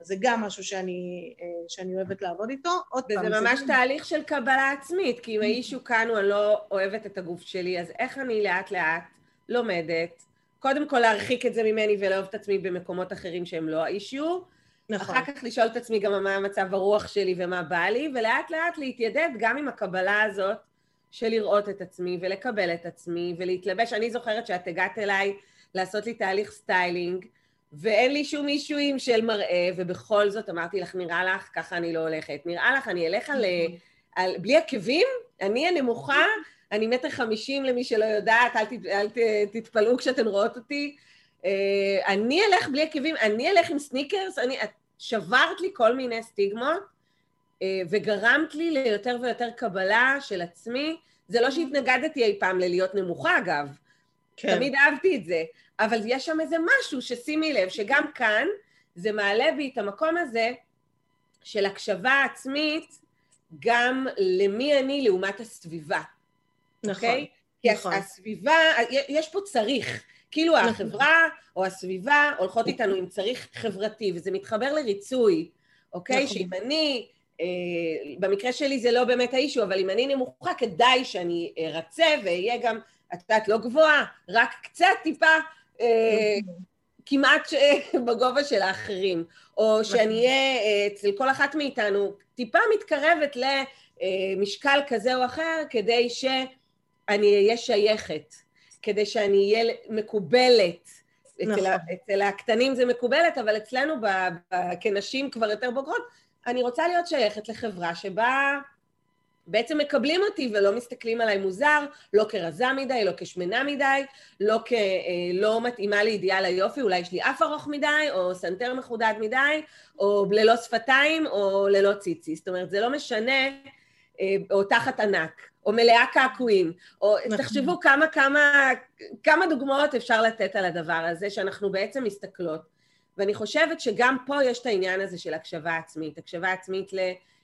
אז זה גם משהו שאני, אה, שאני אוהבת לעבוד איתו. עוד פעם, זה ממש זה... תהליך של קבלה עצמית, כי אם האישו כאן הוא אני לא אוהבת את הגוף שלי, אז איך אני לאט לאט לומדת, קודם כל להרחיק את זה ממני ולאהוב את עצמי במקומות אחרים שהם לא האישו, נכון. אחר כך לשאול את עצמי גם מה מצב הרוח שלי ומה בא לי, ולאט לאט להתיידד גם עם הקבלה הזאת של לראות את עצמי ולקבל את עצמי ולהתלבש. אני זוכרת שאת הגעת אליי לעשות לי תהליך סטיילינג, ואין לי שום issue ים של מראה, ובכל זאת אמרתי לך, נראה לך, ככה אני לא הולכת. נראה לך, אני אלך על, נכון. על בלי עקבים? אני הנמוכה, אני מטר חמישים למי שלא יודעת, אל, ת, אל ת, תתפלאו כשאתן רואות אותי. אה, אני אלך בלי עקבים, אני אלך עם סניקרס, אני, את שברת לי כל מיני סטיגמות, אה, וגרמת לי ליותר ויותר קבלה של עצמי. זה לא שהתנגדתי אי פעם ללהיות נמוכה, אגב. כן. תמיד אהבתי את זה. אבל יש שם איזה משהו ששימי לב, שגם כאן זה מעלה בי את המקום הזה של הקשבה עצמית גם למי אני לעומת הסביבה. נכון, okay? אוקיי? נכון. כי הסביבה, יש פה צריך. כאילו נכון. החברה או הסביבה הולכות איתנו עם צריך חברתי, וזה מתחבר לריצוי, אוקיי? נכון. שאם אני, אה, במקרה שלי זה לא באמת האישו, אבל אם אני נמוכה, כדאי שאני ארצה ואהיה גם, את יודעת, לא גבוהה, רק קצת טיפה אה, כמעט בגובה של האחרים, או שאני אהיה אה, אצל כל אחת מאיתנו טיפה מתקרבת למשקל כזה או אחר, כדי שאני אהיה שייכת, כדי שאני אהיה מקובלת. נכון. אצל, אצל הקטנים זה מקובלת, אבל אצלנו ב, ב, כנשים כבר יותר בוגרות, אני רוצה להיות שייכת לחברה שבה בעצם מקבלים אותי ולא מסתכלים עליי מוזר, לא כרזה מדי, לא כשמנה מדי, לא כלא אה, מתאימה לאידיאל היופי, אולי יש לי אף ארוך מדי, או סנטר מחודד מדי, או ללא שפתיים, או ללא ציצי. זאת אומרת, זה לא משנה, אה, או תחת ענק, או מלאה קעקועים, או נכון. תחשבו כמה, כמה, כמה דוגמאות אפשר לתת על הדבר הזה, שאנחנו בעצם מסתכלות. ואני חושבת שגם פה יש את העניין הזה של הקשבה עצמית, הקשבה עצמית ל...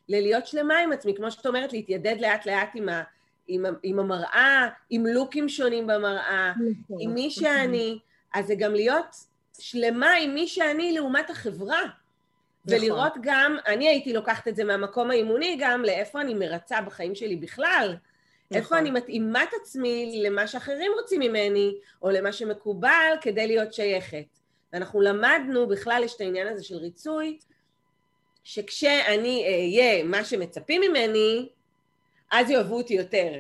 ללהיות שלמה עם עצמי, כמו שאת אומרת, להתיידד לאט לאט עם, ה, עם, עם המראה, עם לוקים שונים במראה, נכון, עם מי נכון. שאני, אז זה גם להיות שלמה עם מי שאני לעומת החברה. נכון. ולראות גם, אני הייתי לוקחת את זה מהמקום האימוני גם לאיפה אני מרצה בחיים שלי בכלל. נכון. איפה אני מתאימה את עצמי למה שאחרים רוצים ממני, או למה שמקובל כדי להיות שייכת. ואנחנו למדנו, בכלל יש את העניין הזה של ריצוי, שכשאני אהיה מה שמצפים ממני, אז יאהבו אותי יותר.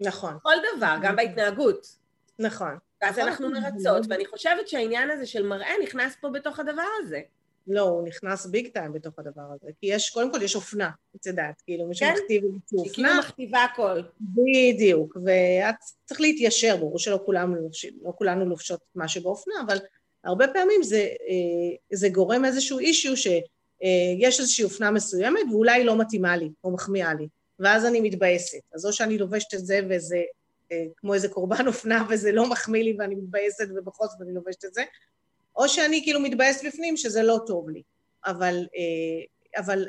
נכון. כל דבר, גם בהתנהגות. נכון. ואז נכון. אנחנו מרצות, ואני חושבת שהעניין הזה של מראה נכנס פה בתוך הדבר הזה. לא, הוא נכנס ביג טיים בתוך הדבר הזה. כי יש, קודם כל יש אופנה, את יודעת, כאילו מי כן? שמכתיב את אופנה. היא כאילו מכתיבה הכל. בדיוק, ואת צריך להתיישר, ברור שלא כולנו, לא כולנו לובשות משהו באופנה, אבל הרבה פעמים זה, אה, זה גורם איזשהו אישיו ש... יש איזושהי אופנה מסוימת ואולי היא לא מתאימה לי או מחמיאה לי, ואז אני מתבאסת. אז או שאני לובשת את זה וזה אה, כמו איזה קורבן אופנה וזה לא מחמיא לי ואני מתבאסת ובכל זאת אני לובשת את זה, או שאני כאילו מתבאסת בפנים שזה לא טוב לי. אבל, אה, אבל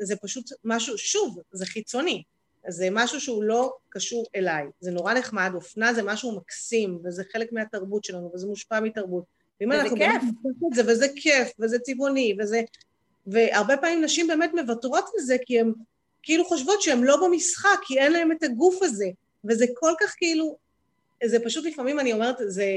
זה פשוט משהו, שוב, זה חיצוני. זה משהו שהוא לא קשור אליי. זה נורא נחמד, אופנה זה משהו מקסים, וזה חלק מהתרבות שלנו, וזה מושפע מתרבות. וזה כיף. זה, וזה כיף, וזה צבעוני, וזה והרבה פעמים נשים באמת מוותרות על זה כי הן כאילו חושבות שהן לא במשחק, כי אין להן את הגוף הזה, וזה כל כך כאילו, זה פשוט לפעמים אני אומרת, זה,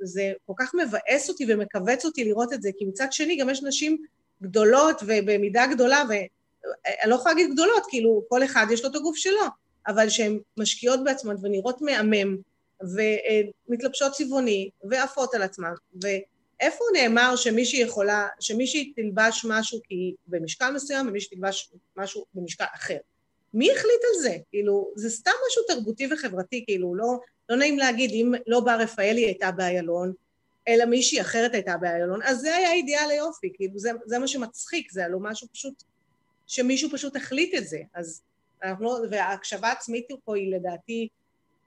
זה כל כך מבאס אותי ומכווץ אותי לראות את זה, כי מצד שני גם יש נשים גדולות ובמידה גדולה, ואני לא יכולה להגיד גדולות, כאילו כל אחד יש לו את הגוף שלו, אבל שהן משקיעות בעצמן ונראות מהמם, ומתלבשות צבעוני, ועפות על עצמן, ו... איפה נאמר שמישהי יכולה, שמישהי תלבש משהו כי במשקל מסוים ומישהי תלבש משהו במשקל אחר? מי החליט על זה? כאילו, זה סתם משהו תרבותי וחברתי, כאילו, לא, לא נעים להגיד, אם לא באה רפאלי הייתה באיילון, אלא מישהי אחרת הייתה באיילון, אז זה היה אידיאל היופי, כאילו, זה, זה מה שמצחיק, זה לא משהו פשוט, שמישהו פשוט החליט את זה. אז אנחנו לא, וההקשבה העצמית פה היא לדעתי,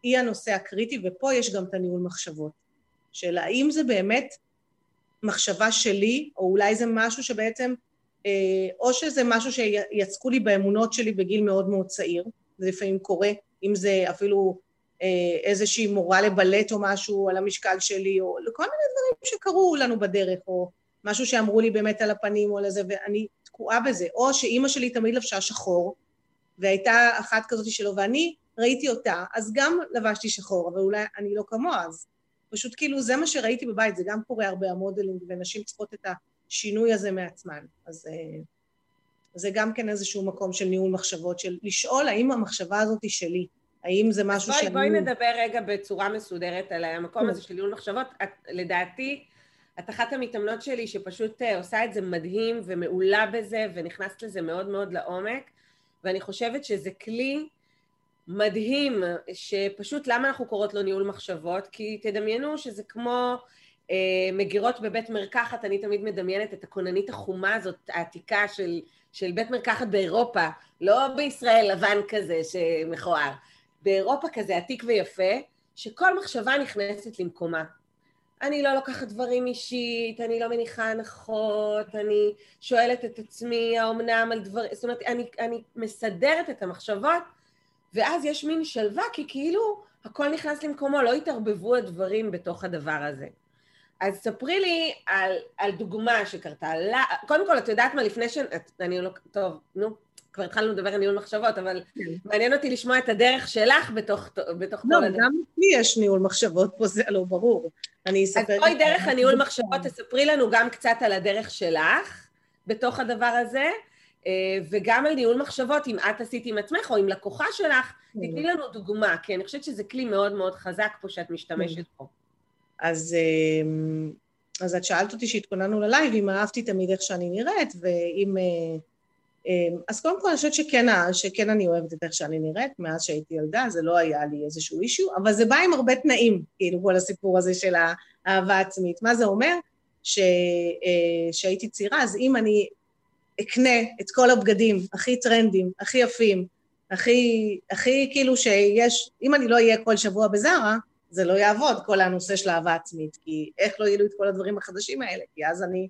היא הנושא הקריטי, ופה יש גם את הניהול מחשבות. של האם זה באמת מחשבה שלי, או אולי זה משהו שבעצם, אה, או שזה משהו שיצקו לי באמונות שלי בגיל מאוד מאוד צעיר, זה לפעמים קורה, אם זה אפילו אה, איזושהי מורה לבלט או משהו על המשקל שלי, או כל מיני דברים שקרו לנו בדרך, או משהו שאמרו לי באמת על הפנים או על זה, ואני תקועה בזה. או שאימא שלי תמיד לבשה שחור, והייתה אחת כזאת שלו, ואני ראיתי אותה, אז גם לבשתי שחור, אבל אולי אני לא כמוה, אז פשוט כאילו זה מה שראיתי בבית, זה גם קורה הרבה המודלינג, ונשים צריכות את השינוי הזה מעצמן. אז אה, זה גם כן איזשהו מקום של ניהול מחשבות, של לשאול האם המחשבה הזאת היא שלי, האם זה משהו שאני... בואי נדבר רגע בצורה מסודרת על המקום הזה של ניהול מחשבות. את, לדעתי, את אחת המתאמנות שלי שפשוט אה, עושה את זה מדהים ומעולה בזה ונכנסת לזה מאוד מאוד לעומק, ואני חושבת שזה כלי מדהים, שפשוט למה אנחנו קוראות לו ניהול מחשבות? כי תדמיינו שזה כמו אה, מגירות בבית מרקחת, אני תמיד מדמיינת את הכוננית החומה הזאת, העתיקה של, של בית מרקחת באירופה, לא בישראל לבן כזה שמכוער, באירופה כזה עתיק ויפה, שכל מחשבה נכנסת למקומה. אני לא לוקחת דברים אישית, אני לא מניחה הנחות, אני שואלת את עצמי האומנם על דברים, זאת אומרת, אני, אני מסדרת את המחשבות ואז יש מין שלווה, כי כאילו הכל נכנס למקומו, לא התערבבו הדברים בתוך הדבר הזה. אז ספרי לי על, על דוגמה שקרתה. לה, קודם כל, את יודעת מה, לפני ש... את, אני לא... טוב, נו, כבר התחלנו לדבר על ניהול מחשבות, אבל כן. מעניין אותי לשמוע את הדרך שלך בתוך, בתוך לא, כל הדרך. לא, גם לי יש ניהול מחשבות פה, זה לא ברור. אני אספר... אז בואי דרך הניהול מחשבות, תספרי לנו גם קצת על הדרך שלך בתוך הדבר הזה, וגם על ניהול מחשבות, אם את עשית עם עצמך או עם לקוחה שלך. תתני לנו דוגמה, כי אני חושבת שזה כלי מאוד מאוד חזק פה שאת משתמשת. בו. אז, אה, אז את שאלת אותי שהתכוננו ללייב, אם אהבתי תמיד איך שאני נראית, ואם... אה, אז קודם כל אני חושבת שכן, שכן אני אוהבת את איך שאני נראית, מאז שהייתי ילדה, זה לא היה לי איזשהו אישיו, אבל זה בא עם הרבה תנאים, כאילו, כל הסיפור הזה של האהבה עצמית. מה זה אומר? שהייתי צעירה, אז אם אני אקנה את כל הבגדים הכי טרנדים, הכי יפים, הכי, הכי כאילו שיש, אם אני לא אהיה כל שבוע בזארה, זה לא יעבוד, כל הנושא של אהבה עצמית, כי איך לא יהיו לי את כל הדברים החדשים האלה? כי אז אני,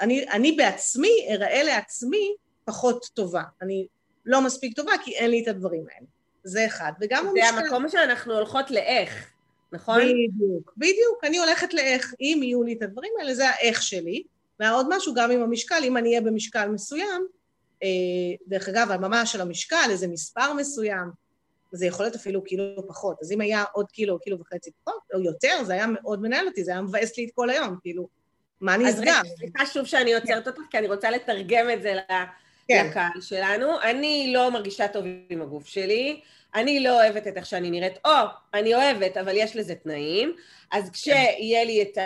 אני, אני בעצמי אראה לעצמי פחות טובה. אני לא מספיק טובה כי אין לי את הדברים האלה. זה אחד. וגם זה המשקל... המקום שאנחנו הולכות לאיך, נכון? בדיוק, בדיוק. אני הולכת לאיך. אם יהיו לי את הדברים האלה, זה האיך שלי. ועוד משהו, גם עם המשקל, אם אני אהיה במשקל מסוים, אה, דרך אגב, ממש על המשקל, איזה מספר מסוים, זה יכול להיות אפילו קילו פחות. אז אם היה עוד קילו, קילו וחצי פחות, או יותר, זה היה מאוד מנהל אותי, זה היה מבאס לי את כל היום, כאילו, מה נסגר? אז רגע, סליחה שוב שאני עוצרת אותך, כי אני רוצה לתרגם את זה כן. לקהל שלנו. אני לא מרגישה טוב עם הגוף שלי, אני לא אוהבת את איך שאני נראית, או אני אוהבת, אבל יש לזה תנאים, אז כשיהיה לי את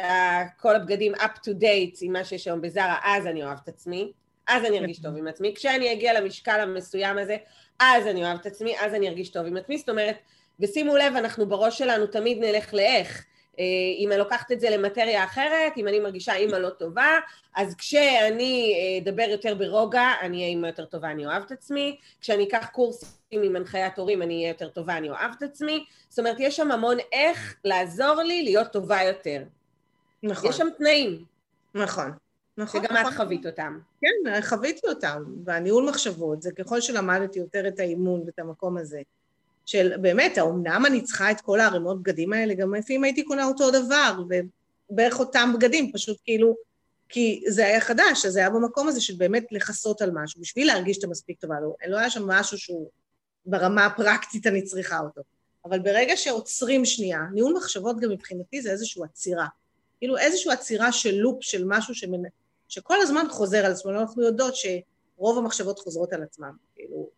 כל הבגדים up to date עם מה שיש היום בזארה, אז אני אוהב את עצמי, אז אני ארגיש טוב עם עצמי. כשאני אגיע למשקל המסוים הזה, אז אני אוהב את עצמי, אז אני ארגיש טוב עם עצמי. זאת אומרת, ושימו לב, אנחנו בראש שלנו תמיד נלך לאיך. אה, אם אני לוקחת את זה למטריה אחרת, אם אני מרגישה אימא לא טובה, אז כשאני אה, אדבר יותר ברוגע, אני אהיה אימא יותר טובה, אני אוהב את עצמי. כשאני אקח קורסים עם הנחיית הורים, אני אהיה יותר טובה, אני אוהב את עצמי. זאת אומרת, יש שם המון איך לעזור לי להיות טובה יותר. נכון. יש שם תנאים. נכון. נכון, שגם נכון. את חווית אותם. כן, חוויתי אותם, והניהול מחשבות, זה ככל שלמדתי יותר את האימון ואת המקום הזה. של באמת, האומנם אני צריכה את כל הערימות בגדים האלה, גם לפעמים הייתי קונה אותו דבר, ובערך אותם בגדים, פשוט כאילו, כי זה היה חדש, אז זה היה במקום הזה של באמת לכסות על משהו, בשביל להרגיש שאתה מספיק טובה, לא, לא היה שם משהו שהוא ברמה הפרקטית אני צריכה אותו. אבל ברגע שעוצרים שנייה, ניהול מחשבות גם מבחינתי זה איזושהי עצירה. כאילו איזושהי עצירה של לופ, של משהו שמנ... שכל הזמן חוזר על עצמו, אנחנו יודעות שרוב המחשבות חוזרות על עצמן, כאילו,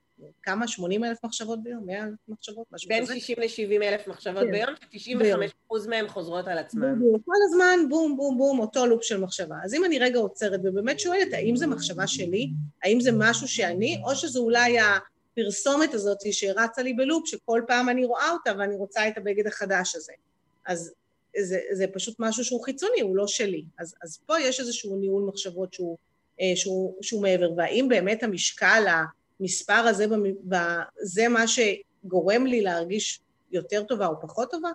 כמה? 80 אלף מחשבות ביום? 100 אלף מחשבות? משהו בין כזה? בין 60 ל-70 אלף מחשבות כן. ביום, ש-95% מהן חוזרות על עצמן. בדיוק. כל הזמן בום, בום, בום, אותו לופ של מחשבה. אז אם אני רגע עוצרת ובאמת שואלת, האם זו מחשבה שלי? האם זה משהו שאני? או שזו אולי הפרסומת הזאת שרצה לי בלופ, שכל פעם אני רואה אותה ואני רוצה את הבגד החדש הזה. אז זה, זה פשוט משהו שהוא חיצוני, הוא לא שלי. אז, אז פה יש איזשהו ניהול מחשבות שהוא, אה, שהוא, שהוא מעבר. והאם באמת המשקל, המספר הזה, זה מה שגורם לי להרגיש יותר טובה או פחות טובה?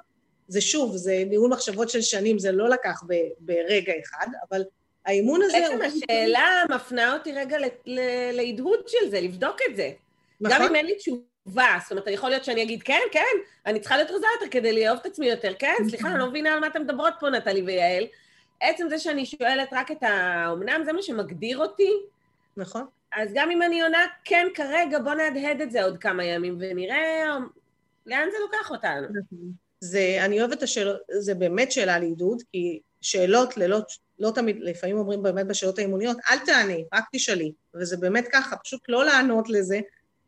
זה שוב, זה ניהול מחשבות של שנים, זה לא לקח ב, ברגע אחד, אבל האימון הזה... בעצם הוא- השאלה מפנה אותי רגע להדהוד של זה, לבדוק את זה. גם נכון? אם אין לי תשובה, זאת אומרת, יכול להיות שאני אגיד, כן, כן, אני צריכה להיות רזה יותר כדי לאהוב את עצמי יותר, כן, סליחה, אני לא מבינה על מה אתן מדברות פה, נטלי ויעל. עצם זה שאני שואלת רק את האומנם, זה מה שמגדיר אותי, נכון. אז גם אם אני עונה, כן, כרגע, בוא נהדהד את זה עוד כמה ימים ונראה לאן זה לוקח אותנו. זה, אני אוהבת את השאלות, זה באמת שאלה לעידוד, כי שאלות ללא, לא תמיד, לפעמים אומרים באמת בשאלות האימוניות, אל תעני, רק תשאלי. וזה באמת ככה, פשוט לא לענות לזה,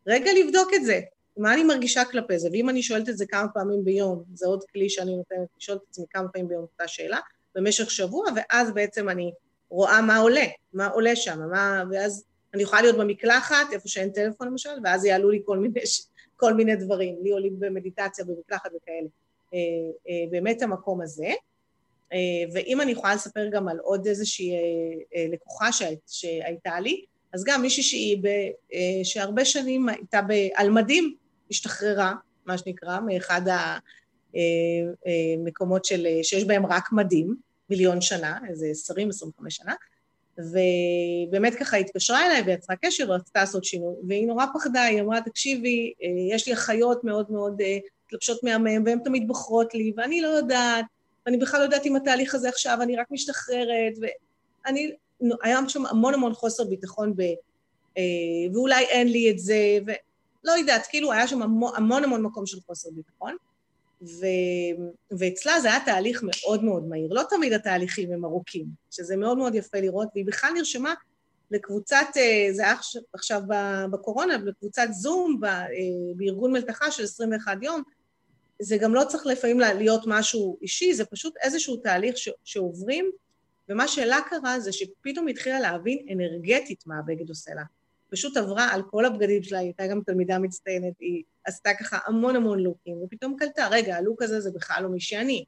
רגע לבדוק את זה. מה אני מרגישה כלפי זה, ואם אני שואלת את זה כמה פעמים ביום, זה עוד כלי שאני נותנת לשאול את עצמי כמה פעמים ביום אותה שאלה, במשך שבוע, ואז בעצם אני רואה מה עולה, מה עולה שם, מה, ואז אני יכולה להיות במקלחת, איפה שאין טלפון למשל, ואז יעלו לי כל מיני, כל מיני דברים, לי עולים במדיטציה, במקלחת וכאלה. אה, אה, באמת המקום הזה. אה, ואם אני יכולה לספר גם על עוד איזושהי לקוחה שהי- שהייתה לי, אז גם מישהי שהיא, ב, שהרבה שנים הייתה ב, על מדים, השתחררה, מה שנקרא, מאחד המקומות של, שיש בהם רק מדים, מיליון שנה, איזה 20-25 שנה, ובאמת ככה התקשרה אליי ויצרה קשר ורצתה לעשות שינוי, והיא נורא פחדה, היא אמרה, תקשיבי, אה, יש לי אחיות מאוד מאוד אה, מתלבשות מהמם, והן תמיד בוחרות לי, ואני לא יודעת, ואני בכלל לא יודעת אם התהליך הזה עכשיו, אני רק משתחררת, ואני, היה שם המון המון חוסר ביטחון ב... אה, ואולי אין לי את זה, ולא יודעת, כאילו היה שם המון המון, המון מקום של חוסר ביטחון, ו... ואצלה זה היה תהליך מאוד מאוד מהיר. לא תמיד התהליכים הם ארוכים, שזה מאוד מאוד יפה לראות, והיא בכלל נרשמה לקבוצת, אה, זה היה עכשיו- בקורונה, לקבוצת זום אה, בארגון מלתחה של 21 יום. זה גם לא צריך לפעמים לה- להיות משהו אישי, זה פשוט איזשהו תהליך ש- שעוברים, ומה שלה קרה זה שפתאום התחילה להבין אנרגטית מה הבגד עושה לה. פשוט עברה על כל הבגדים שלה, היא הייתה גם תלמידה מצטיינת, היא עשתה ככה המון המון לוקים, ופתאום קלטה, רגע, הלוק הזה זה בכלל לא מי שאני.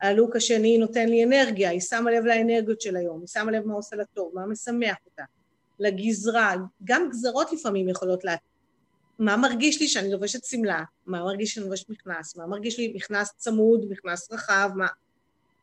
הלוק השני נותן לי אנרגיה, היא שמה לב לאנרגיות של היום, היא שמה לב מה עושה לה טוב, מה משמח אותה. לגזרה, גם גזרות לפעמים יכולות לה... מה מרגיש לי שאני לובשת שמלה, מה מרגיש שאני לובשת מכנס, מה מרגיש לי מכנס צמוד, מכנס רחב, מה...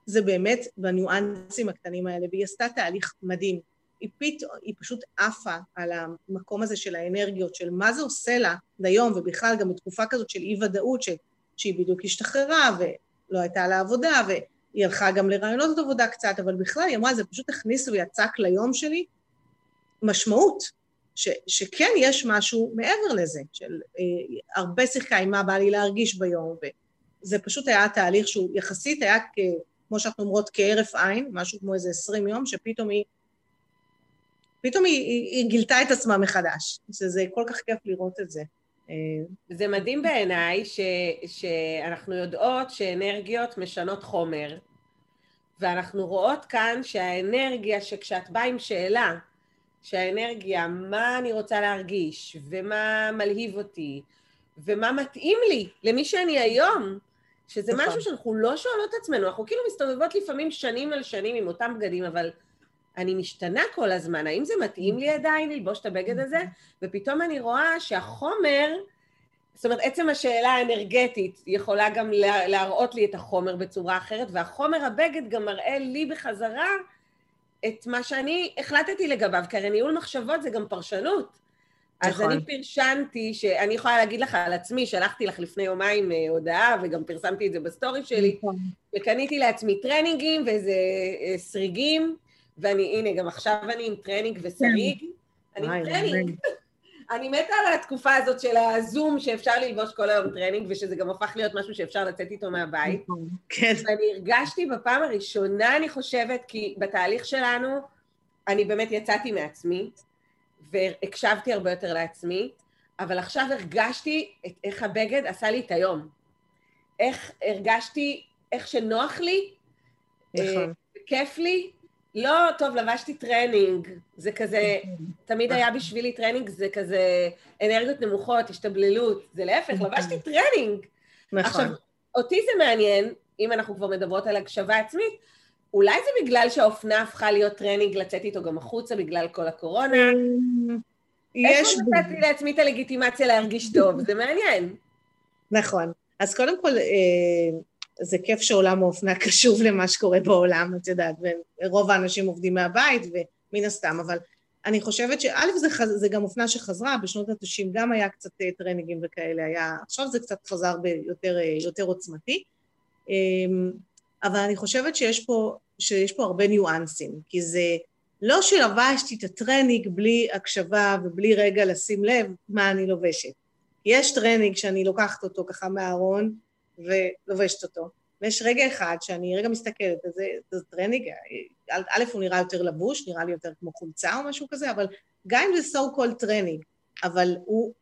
זה באמת בניואנסים הקטנים האלה, והיא עשתה תהליך מדהים. היא פתאום, היא פשוט עפה על המקום הזה של האנרגיות, של מה זה עושה לה ליום, ובכלל גם בתקופה כזאת של אי-ודאות, ש... שהיא בדיוק השתחררה ולא הייתה לה עבודה, והיא הלכה גם לרעיונות עבודה קצת, אבל בכלל היא אמרה, זה פשוט הכניס ויצק ליום שלי משמעות, ש, שכן יש משהו מעבר לזה, של אה, הרבה שיחקה עם מה בא לי להרגיש ביום, וזה פשוט היה תהליך שהוא יחסית היה, כ, כמו שאנחנו אומרות, כהרף עין, משהו כמו איזה 20 יום, שפתאום היא, פתאום היא, היא, היא גילתה את עצמה מחדש, שזה כל כך כיף לראות את זה. אה, זה מדהים בעיניי ש, שאנחנו יודעות שאנרגיות משנות חומר, ואנחנו רואות כאן שהאנרגיה, שכשאת באה עם שאלה, שהאנרגיה, מה אני רוצה להרגיש, ומה מלהיב אותי, ומה מתאים לי למי שאני היום, שזה נכון. משהו שאנחנו לא שואלות את עצמנו, אנחנו כאילו מסתובבות לפעמים שנים על שנים עם אותם בגדים, אבל אני משתנה כל הזמן, האם זה מתאים לי עדיין ללבוש את הבגד הזה? ופתאום אני רואה שהחומר, זאת אומרת, עצם השאלה האנרגטית יכולה גם לה- להראות לי את החומר בצורה אחרת, והחומר הבגד גם מראה לי בחזרה את מה שאני החלטתי לגביו, כי הרי ניהול מחשבות זה גם פרשנות. אז נכון. אני פרשנתי, שאני יכולה להגיד לך על עצמי, שלחתי לך לפני יומיים אה, הודעה, וגם פרסמתי את זה בסטורי שלי, וקניתי לעצמי טרנינגים ואיזה אה, סריגים, ואני, הנה, גם עכשיו אני עם טרנינג וסריג. אני עם טרנינג. אני מתה על התקופה הזאת של הזום, שאפשר ללבוש כל היום טרנינג, ושזה גם הפך להיות משהו שאפשר לצאת איתו מהבית. נכון. כן, ואני הרגשתי בפעם הראשונה, אני חושבת, כי בתהליך שלנו, אני באמת יצאתי מעצמי, והקשבתי הרבה יותר לעצמי, אבל עכשיו הרגשתי את איך הבגד עשה לי את היום. איך הרגשתי, איך שנוח לי, נכון. כיף לי. לא, טוב, לבשתי טרנינג, זה כזה, תמיד היה בשבילי טרנינג, זה כזה אנרגיות נמוכות, השתבללות, זה להפך, לבשתי טרנינג. נכון. עכשיו, אותי זה מעניין, אם אנחנו כבר מדברות על הקשבה עצמית, אולי זה בגלל שהאופנה הפכה להיות טרנינג לצאת איתו גם החוצה בגלל כל הקורונה? יש... איפה נתתי לעצמי את הלגיטימציה להרגיש טוב? זה מעניין. נכון. אז קודם כל, אה, זה כיף שעולם האופנה קשוב למה שקורה בעולם, את יודעת, ורוב האנשים עובדים מהבית, ומן הסתם, אבל אני חושבת שא' זה, זה גם אופנה שחזרה, בשנות ה-90 גם היה קצת אה, טרנינגים וכאלה, היה, עכשיו זה קצת חזר ביותר יותר עוצמתי, אמ, אבל אני חושבת שיש פה, שיש פה הרבה ניואנסים, כי זה לא שלבשתי את הטרנינג בלי הקשבה ובלי רגע לשים לב מה אני לובשת. יש טרנינג שאני לוקחת אותו ככה מהארון ולובשת אותו, ויש רגע אחד שאני רגע מסתכלת, זה, זה טרנינג, א', הוא נראה יותר לבוש, נראה לי יותר כמו חולצה או משהו כזה, אבל גם אם זה so called טרנינג, אבל הוא,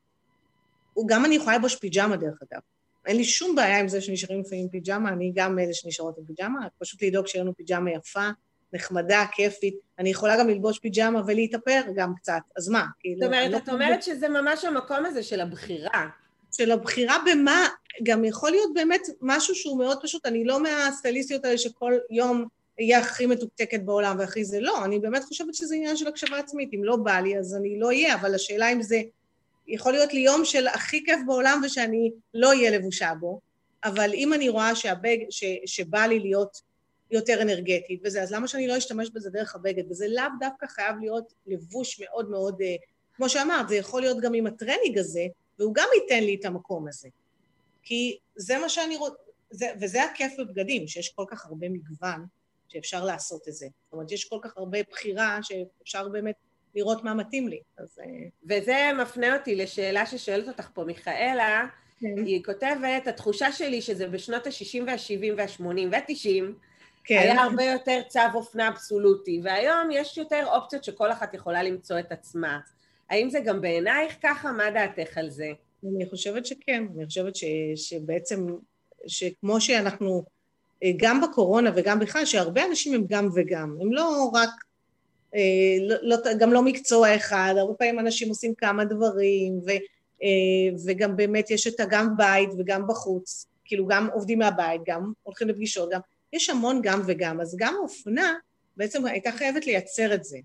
הוא גם אני יכולה לבוש פיג'מה דרך אגב. אין לי שום בעיה עם זה שנשארים לפעמים עם פיג'מה, אני גם אלה שנשארות עם פיג'מה, פשוט לדאוג שיהיה לנו פיג'מה יפה, נחמדה, כיפית. אני יכולה גם ללבוש פיג'מה ולהתאפר גם קצת, אז מה? כאילו, זאת אומרת, לא את אומרת שזה ממש המקום הזה של הבחירה. של הבחירה במה, גם יכול להיות באמת משהו שהוא מאוד פשוט, אני לא מהסטייליסטיות האלה שכל יום אהיה הכי מתוקתקת בעולם והכי זה, לא, אני באמת חושבת שזה עניין של הקשבה עצמית, אם לא בא לי אז אני לא אהיה, אבל השאלה אם זה יכול להיות לי יום של הכי כיף בעולם ושאני לא אהיה לבושה בו, אבל אם אני רואה שהבג, ש, שבא לי להיות יותר אנרגטית וזה, אז למה שאני לא אשתמש בזה דרך הבגד? וזה לאו דווקא חייב להיות לבוש מאוד מאוד, אה, כמו שאמרת, זה יכול להיות גם עם הטרנינג הזה, והוא גם ייתן לי את המקום הזה. כי זה מה שאני רוצה, וזה הכיף בבגדים, שיש כל כך הרבה מגוון שאפשר לעשות את זה. זאת אומרת, יש כל כך הרבה בחירה שאפשר באמת לראות מה מתאים לי. אז... אה, וזה מפנה אותי לשאלה ששואלת אותך פה מיכאלה, כן. היא כותבת, התחושה שלי שזה בשנות ה-60 וה-70 וה-80 וה-90, כן. היה הרבה יותר צו אופנה אבסולוטי, והיום יש יותר אופציות שכל אחת יכולה למצוא את עצמה. האם זה גם בעינייך ככה? מה דעתך על זה? אני חושבת שכן, אני חושבת ש, שבעצם, שכמו שאנחנו, גם בקורונה וגם בכלל, שהרבה אנשים הם גם וגם, הם לא רק אה, לא, לא, גם לא מקצוע אחד, הרבה פעמים אנשים עושים כמה דברים, ו, אה, וגם באמת יש את הגם בית וגם בחוץ, כאילו גם עובדים מהבית, גם הולכים לפגישות, גם, יש המון גם וגם, אז גם האופנה בעצם הייתה חייבת לייצר את זה,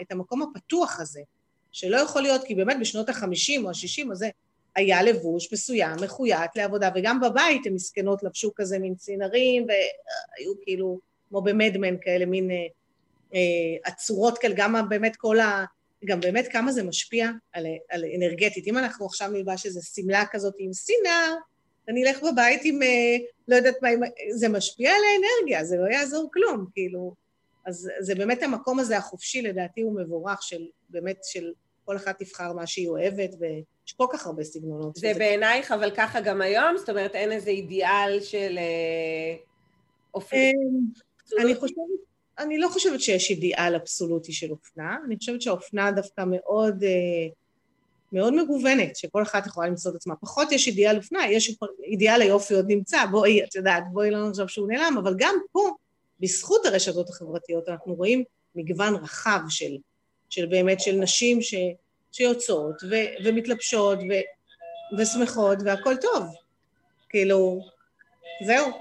את המקום הפתוח הזה, שלא יכול להיות, כי באמת בשנות החמישים או השישים, הזה היה לבוש מסוים, מחויית לעבודה, וגם בבית הן מסכנות לבשו כזה מין צינרים, והיו כאילו, כמו במדמן כאלה, מין אה, אה, כאלה, גם באמת כל ה... גם באמת כמה זה משפיע על, על אנרגטית. אם אנחנו עכשיו נלבש איזו שמלה כזאת עם סינר, אני אלך בבית עם, אה, לא יודעת מה, זה משפיע על האנרגיה, זה לא יעזור כלום, כאילו. אז זה באמת המקום הזה החופשי, לדעתי הוא מבורך, של באמת, של כל אחת תבחר מה שהיא אוהבת, ויש כל כך הרבה סגנונות. זה בעינייך, אבל ככה גם היום? זאת אומרת, אין איזה אידיאל של אופן? אה, אני חושבת... אני לא חושבת שיש אידיאל אבסולוטי של אופנה, אני חושבת שהאופנה דווקא מאוד, אה, מאוד מגוונת, שכל אחת יכולה למצוא את עצמה. פחות יש אידיאל אופנה, יש אידיאל היופי עוד נמצא, בואי, את יודעת, בואי לא נחשוב שהוא נעלם, אבל גם פה, בזכות הרשתות החברתיות, אנחנו רואים מגוון רחב של, של באמת, של נשים ש, שיוצאות ו, ומתלבשות ו, ושמחות, והכל טוב. כאילו, זהו.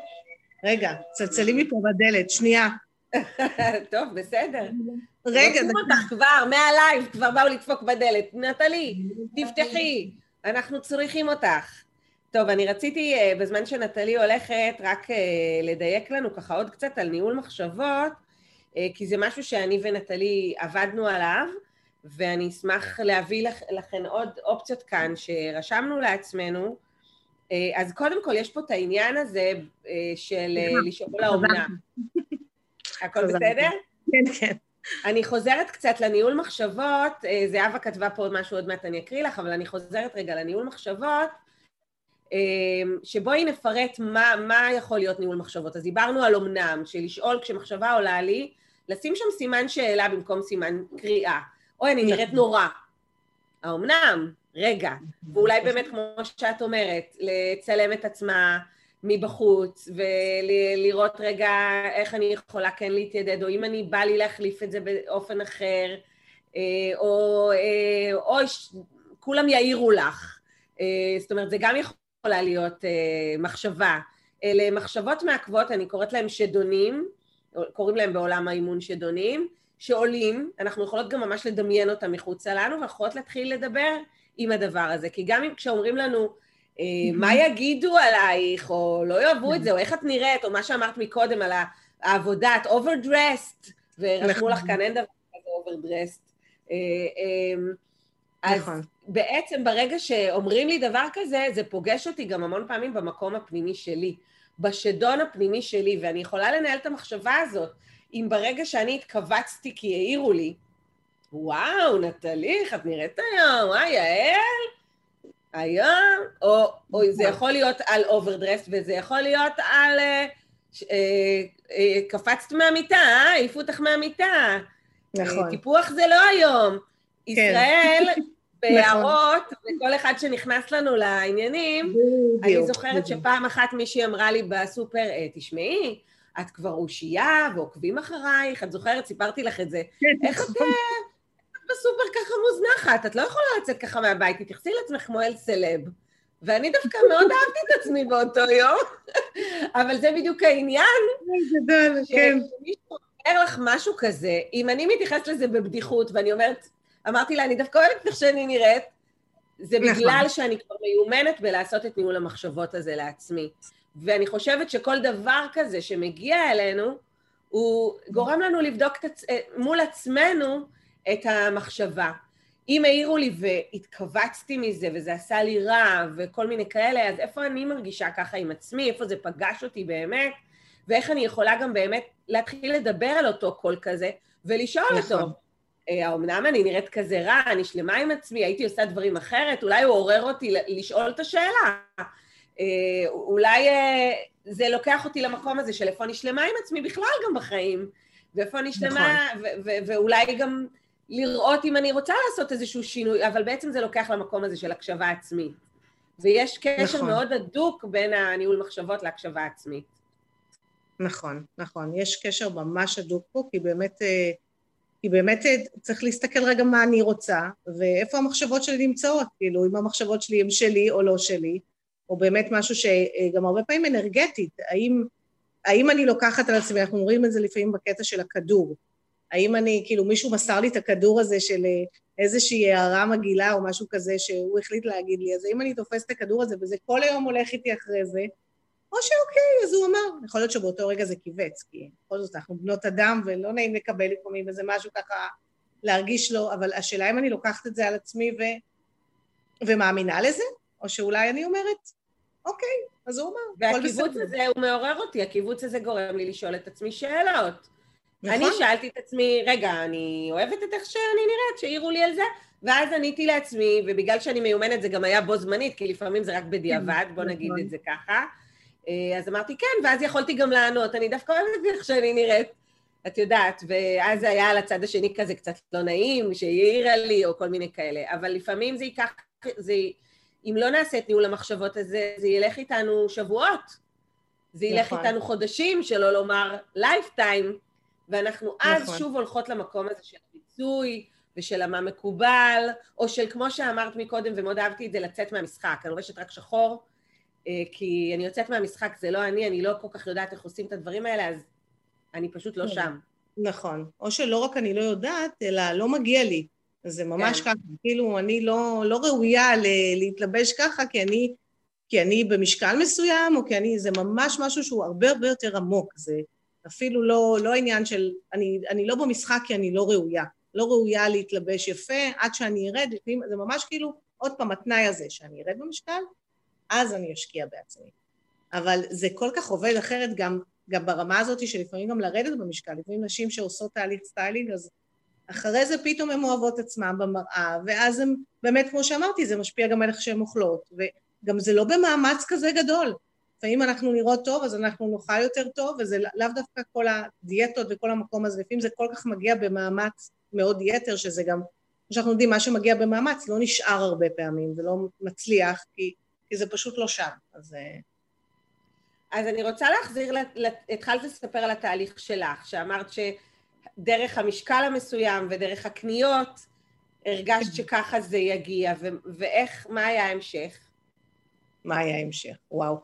רגע, מצלצלים פה בדלת, שנייה. טוב, בסדר. רגע, רוצים אותך כבר, מה live, כבר באו לדפוק בדלת. נטלי, תפתחי, אנחנו צריכים אותך. טוב, אני רציתי אה, בזמן שנטלי הולכת רק אה, לדייק לנו ככה עוד קצת על ניהול מחשבות, כי זה משהו שאני ונטלי עבדנו עליו, ואני אשמח להביא לכן עוד אופציות כאן שרשמנו לעצמנו. אז קודם כל, יש פה את העניין הזה של לשאול האומנה. הכל בסדר? כן, כן. אני חוזרת קצת לניהול מחשבות, אה, זהבה כתבה פה עוד משהו, עוד מעט אני אקריא לך, אבל אני חוזרת רגע לניהול מחשבות, אה, שבואי נפרט מה, מה יכול להיות ניהול מחשבות. אז דיברנו על אמנם, שלשאול כשמחשבה עולה לי, לשים שם סימן שאלה במקום סימן קריאה. אוי, אני נראית נורא. האמנם? רגע. ואולי באמת, כמו שאת אומרת, לצלם את עצמה מבחוץ, ולראות רגע איך אני יכולה כן להתיידד, או אם אני בא לי להחליף את זה באופן אחר, אה, או, אה, או כולם יעירו לך. אה, זאת אומרת, זה גם יכולה להיות מחשבה. אלה מחשבות מעכבות, אני קוראת להם שדונים, קוראים להם בעולם האימון שדונים, שעולים, אנחנו יכולות גם ממש לדמיין אותם מחוצה לנו, ויכולות להתחיל לדבר עם הדבר הזה. כי גם אם כשאומרים לנו, אה, מה יגידו עלייך, או לא יאהבו את זה, או איך את נראית, או מה שאמרת מקודם על העבודה, את overdressed, ורשמו נכון. לך כאן, אין דבר כזה overdressed. אה, אמ, אז נכון. בעצם ברגע שאומרים לי דבר כזה, זה פוגש אותי גם המון פעמים במקום הפנימי שלי, בשדון הפנימי שלי, ואני יכולה לנהל את המחשבה הזאת. אם ברגע שאני התכווצתי כי העירו לי, וואו, נטלי, איך את נראית היום? וואי, יעל? היום? או, או זה נכון. יכול להיות על overdressed, וזה יכול להיות על... אה, אה, אה, קפצת מהמיטה, אה? העיפו אותך מהמיטה. נכון. טיפוח זה לא היום. כן. ישראל, בהערות, נכון. וכל אחד שנכנס לנו לעניינים, אני זוכרת שפעם אחת מישהי אמרה לי בסופר, תשמעי, את כבר אושייה ועוקבים אחרייך, את זוכרת? סיפרתי לך את זה. כן, איך את... בסופר ככה מוזנחת, את לא יכולה לצאת ככה מהבית, תתייחסי לעצמך כמו אל סלב. ואני דווקא מאוד אהבתי את עצמי באותו יום, אבל זה בדיוק העניין. גדול, כן. כשמישהו אומר לך משהו כזה, אם אני מתייחסת לזה בבדיחות, ואני אומרת, אמרתי לה, אני דווקא אוהבת איך שאני נראית, זה נכון. בגלל שאני כבר מיומנת בלעשות את ניהול המחשבות הזה לעצמי. ואני חושבת שכל דבר כזה שמגיע אלינו, הוא גורם לנו לבדוק מול עצמנו את המחשבה. אם העירו לי והתכווצתי מזה וזה עשה לי רע וכל מיני כאלה, אז איפה אני מרגישה ככה עם עצמי, איפה זה פגש אותי באמת, ואיך אני יכולה גם באמת להתחיל לדבר על אותו קול כזה ולשאול נכון. אותו. אה, האמנם אני נראית כזה רע, אני שלמה עם עצמי, הייתי עושה דברים אחרת, אולי הוא עורר אותי לשאול את השאלה. אה, אולי אה, זה לוקח אותי למקום הזה של איפה אני שלמה עם עצמי בכלל גם בחיים, ואיפה אני שלמה, נכון. ואולי גם לראות אם אני רוצה לעשות איזשהו שינוי, אבל בעצם זה לוקח למקום הזה של הקשבה עצמית. ויש קשר נכון. מאוד הדוק בין הניהול מחשבות להקשבה עצמית. נכון, נכון. יש קשר ממש הדוק פה, כי באמת, כי באמת אה, צריך להסתכל רגע מה אני רוצה, ואיפה המחשבות שלי נמצאות, כאילו, אם המחשבות שלי הן שלי או לא שלי, או באמת משהו שגם הרבה פעמים אנרגטית, האם, האם אני לוקחת על עצמי, אנחנו רואים את זה לפעמים בקטע של הכדור, האם אני, כאילו מישהו מסר לי את הכדור הזה של אה, איזושהי הערה מגעילה או משהו כזה שהוא החליט להגיד לי, אז האם אני תופסת את הכדור הזה וזה כל היום הולך איתי אחרי זה, או שאוקיי, אז הוא אמר, יכול להיות שבאותו רגע זה כיווץ, כי בכל זאת אנחנו בנות אדם ולא נעים לקבל לפעמים איזה משהו ככה להרגיש לו, אבל השאלה אם אני לוקחת את זה על עצמי ו... ומאמינה לזה, או שאולי אני אומרת, אוקיי, אז הוא אמר. והקיבוץ הזה, הוא מעורר אותי, הקיבוץ הזה גורם לי לשאול את עצמי שאלות. נכון. אני שאלתי את עצמי, רגע, אני אוהבת את איך שאני נראית, שהעירו לי על זה, ואז עניתי לעצמי, ובגלל שאני מיומנת זה גם היה בו זמנית, כי לפעמים זה רק בדיעבד, בוא נגיד נכון. את זה ככה. אה, אז אמרתי כן, ואז יכולתי גם לענות, אני דווקא אוהבת איך שאני נראית, את יודעת, ואז זה היה על הצד השני כזה קצת לא נעים, שהיא העירה לי, או כל מיני כאלה, אבל לפעמים זה ייקח, זה, אם לא נעשה את ניהול המחשבות הזה, זה ילך איתנו שבועות, זה ילך נכון. איתנו חודשים, שלא לומר lifetime, ואנחנו אז נכון. שוב הולכות למקום הזה של פיצוי ושל מה מקובל, או של כמו שאמרת מקודם, ומאוד אהבתי את זה, לצאת מהמשחק. אני לובשת רק שחור, כי אני יוצאת מהמשחק, זה לא אני, אני לא כל כך יודעת איך עושים את הדברים האלה, אז אני פשוט לא כן. שם. נכון. או שלא רק אני לא יודעת, אלא לא מגיע לי. זה ממש כן. ככה, כאילו אני לא, לא ראויה ל- להתלבש ככה, כי אני, כי אני במשקל מסוים, או כי אני, זה ממש משהו שהוא הרבה הרבה יותר עמוק. זה, אפילו לא, לא עניין של, אני, אני לא במשחק כי אני לא ראויה. לא ראויה להתלבש יפה, עד שאני ארד, זה ממש כאילו, עוד פעם, התנאי הזה, שאני ארד במשקל, אז אני אשקיע בעצמי. אבל זה כל כך עובד אחרת גם, גם ברמה הזאת שלפעמים גם לרדת במשקל, לפעמים נשים שעושות תהליך סטיילינג, אז אחרי זה פתאום הן אוהבות עצמן במראה, ואז הן, באמת, כמו שאמרתי, זה משפיע גם על איך שהן אוכלות, וגם זה לא במאמץ כזה גדול. לפעמים אנחנו נראות טוב, אז אנחנו נאכל יותר טוב, וזה לאו דווקא כל הדיאטות וכל המקום הזה, לפעמים זה כל כך מגיע במאמץ מאוד יתר, שזה גם שאנחנו יודעים, מה שמגיע במאמץ לא נשאר הרבה פעמים ולא מצליח, כי, כי זה פשוט לא שם. אז... אה, אז אני רוצה להחזיר, התחלת לספר על התהליך שלך, שאמרת שדרך המשקל המסוים ודרך הקניות הרגשת שככה זה יגיע, ו- ואיך, מה היה ההמשך? מה היה ההמשך? וואו,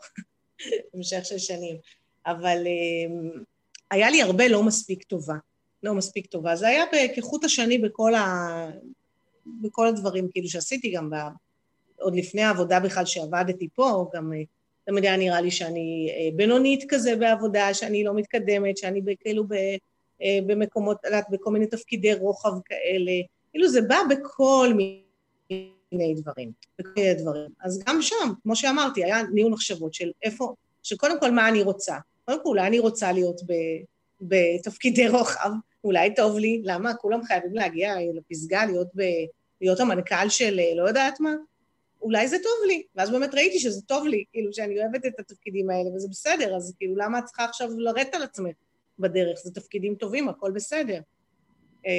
המשך של שנים. אבל um, היה לי הרבה לא מספיק טובה. לא מספיק טובה. זה היה כחוט השני בכל, ה... בכל הדברים, כאילו, שעשיתי גם. עוד לפני העבודה בכלל שעבדתי פה, גם אה, תמיד היה נראה לי שאני אה, בינונית כזה בעבודה, שאני לא מתקדמת, שאני כאילו ב... אה, במקומות, בכל מיני תפקידי רוחב כאלה. כאילו זה בא בכל מיני דברים, בכל מיני דברים. אז גם שם, כמו שאמרתי, היה ניהול מחשבות של איפה, שקודם כל מה אני רוצה. קודם כל, אולי אני רוצה להיות ב, בתפקידי רוחב, אולי טוב לי, למה? כולם חייבים להגיע לפסגה, להיות, ב, להיות המנכ"ל של לא יודעת מה? אולי זה טוב לי. ואז באמת ראיתי שזה טוב לי, כאילו, שאני אוהבת את התפקידים האלה, וזה בסדר, אז כאילו, למה את צריכה עכשיו לרדת על עצמך בדרך? זה תפקידים טובים, הכל בסדר. אה,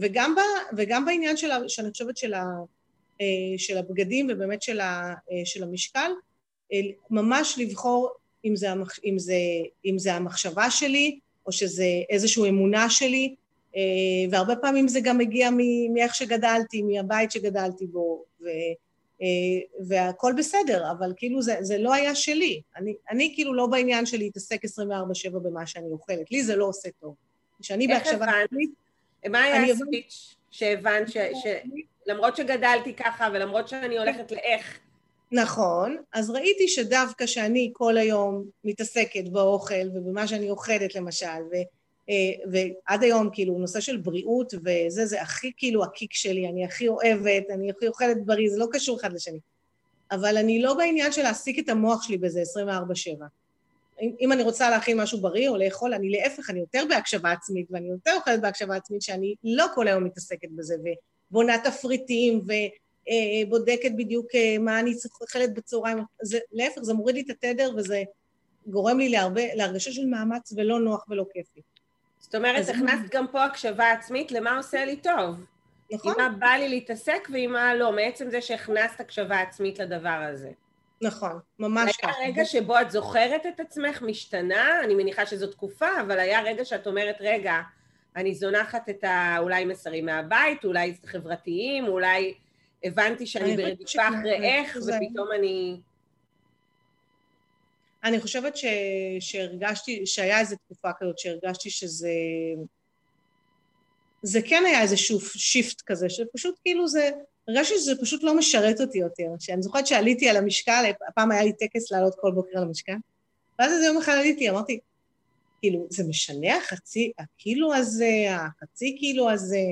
וגם, ב, וגם בעניין של, שאני חושבת של, ה, אה, של הבגדים ובאמת של, ה, אה, של המשקל, ממש לבחור אם זה, המח, אם, זה, אם זה המחשבה שלי או שזה איזושהי אמונה שלי, והרבה פעמים זה גם מגיע מאיך שגדלתי, מהבית שגדלתי בו, ו, והכל בסדר, אבל כאילו זה, זה לא היה שלי. אני, אני כאילו לא בעניין של להתעסק 24-7 במה שאני אוכלת, לי זה לא עושה טוב. כשאני בהקשבה... מה היה הספיץ' שהבנת שלמרות שגדלתי ככה ולמרות שאני הולכת לאיך... נכון, אז ראיתי שדווקא שאני כל היום מתעסקת באוכל ובמה שאני אוכלת למשל, ו, אה, ועד היום כאילו נושא של בריאות וזה, זה הכי כאילו הקיק שלי, אני הכי אוהבת, אני הכי אוכלת בריא, זה לא קשור אחד לשני. אבל אני לא בעניין של להעסיק את המוח שלי בזה 24-7. אם אני רוצה להכין משהו בריא או לאכול, אני להפך, אני יותר בהקשבה עצמית, ואני יותר אוכלת בהקשבה עצמית, שאני לא כל היום מתעסקת בזה, ובונה תפריטים, ובודקת בדיוק אה, מה אני אוכלת בצהריים. זה, להפך, זה מוריד לי את התדר, וזה גורם לי להרבה, להרגשה של מאמץ ולא נוח ולא כיפי. זאת אומרת, הכנסת גם פה הקשבה עצמית למה עושה לי טוב. נכון. עם מה בא לי להתעסק ועם מה לא, מעצם זה שהכנסת הקשבה עצמית לדבר הזה. נכון, ממש ככה. היה רגע שבו את זוכרת את עצמך משתנה, אני מניחה שזו תקופה, אבל היה רגע שאת אומרת, רגע, אני זונחת את ה... אולי מסרים מהבית, אולי חברתיים, אולי הבנתי שאני ברדיפה אחרי איך, ופתאום אני... אני חושבת ש... שהרגשתי, שהיה איזו תקופה כזאת שהרגשתי שזה... זה כן היה איזה שוף, shift כזה, שפשוט כאילו זה... הרגשתי שזה פשוט לא משרת אותי יותר. שאני זוכרת שעליתי על המשקל, הפעם היה לי טקס לעלות כל בוקר על המשקל, ואז איזה יום אחד עליתי, אמרתי, כאילו, זה משנה החצי, הקילו הזה, החצי קילו הזה,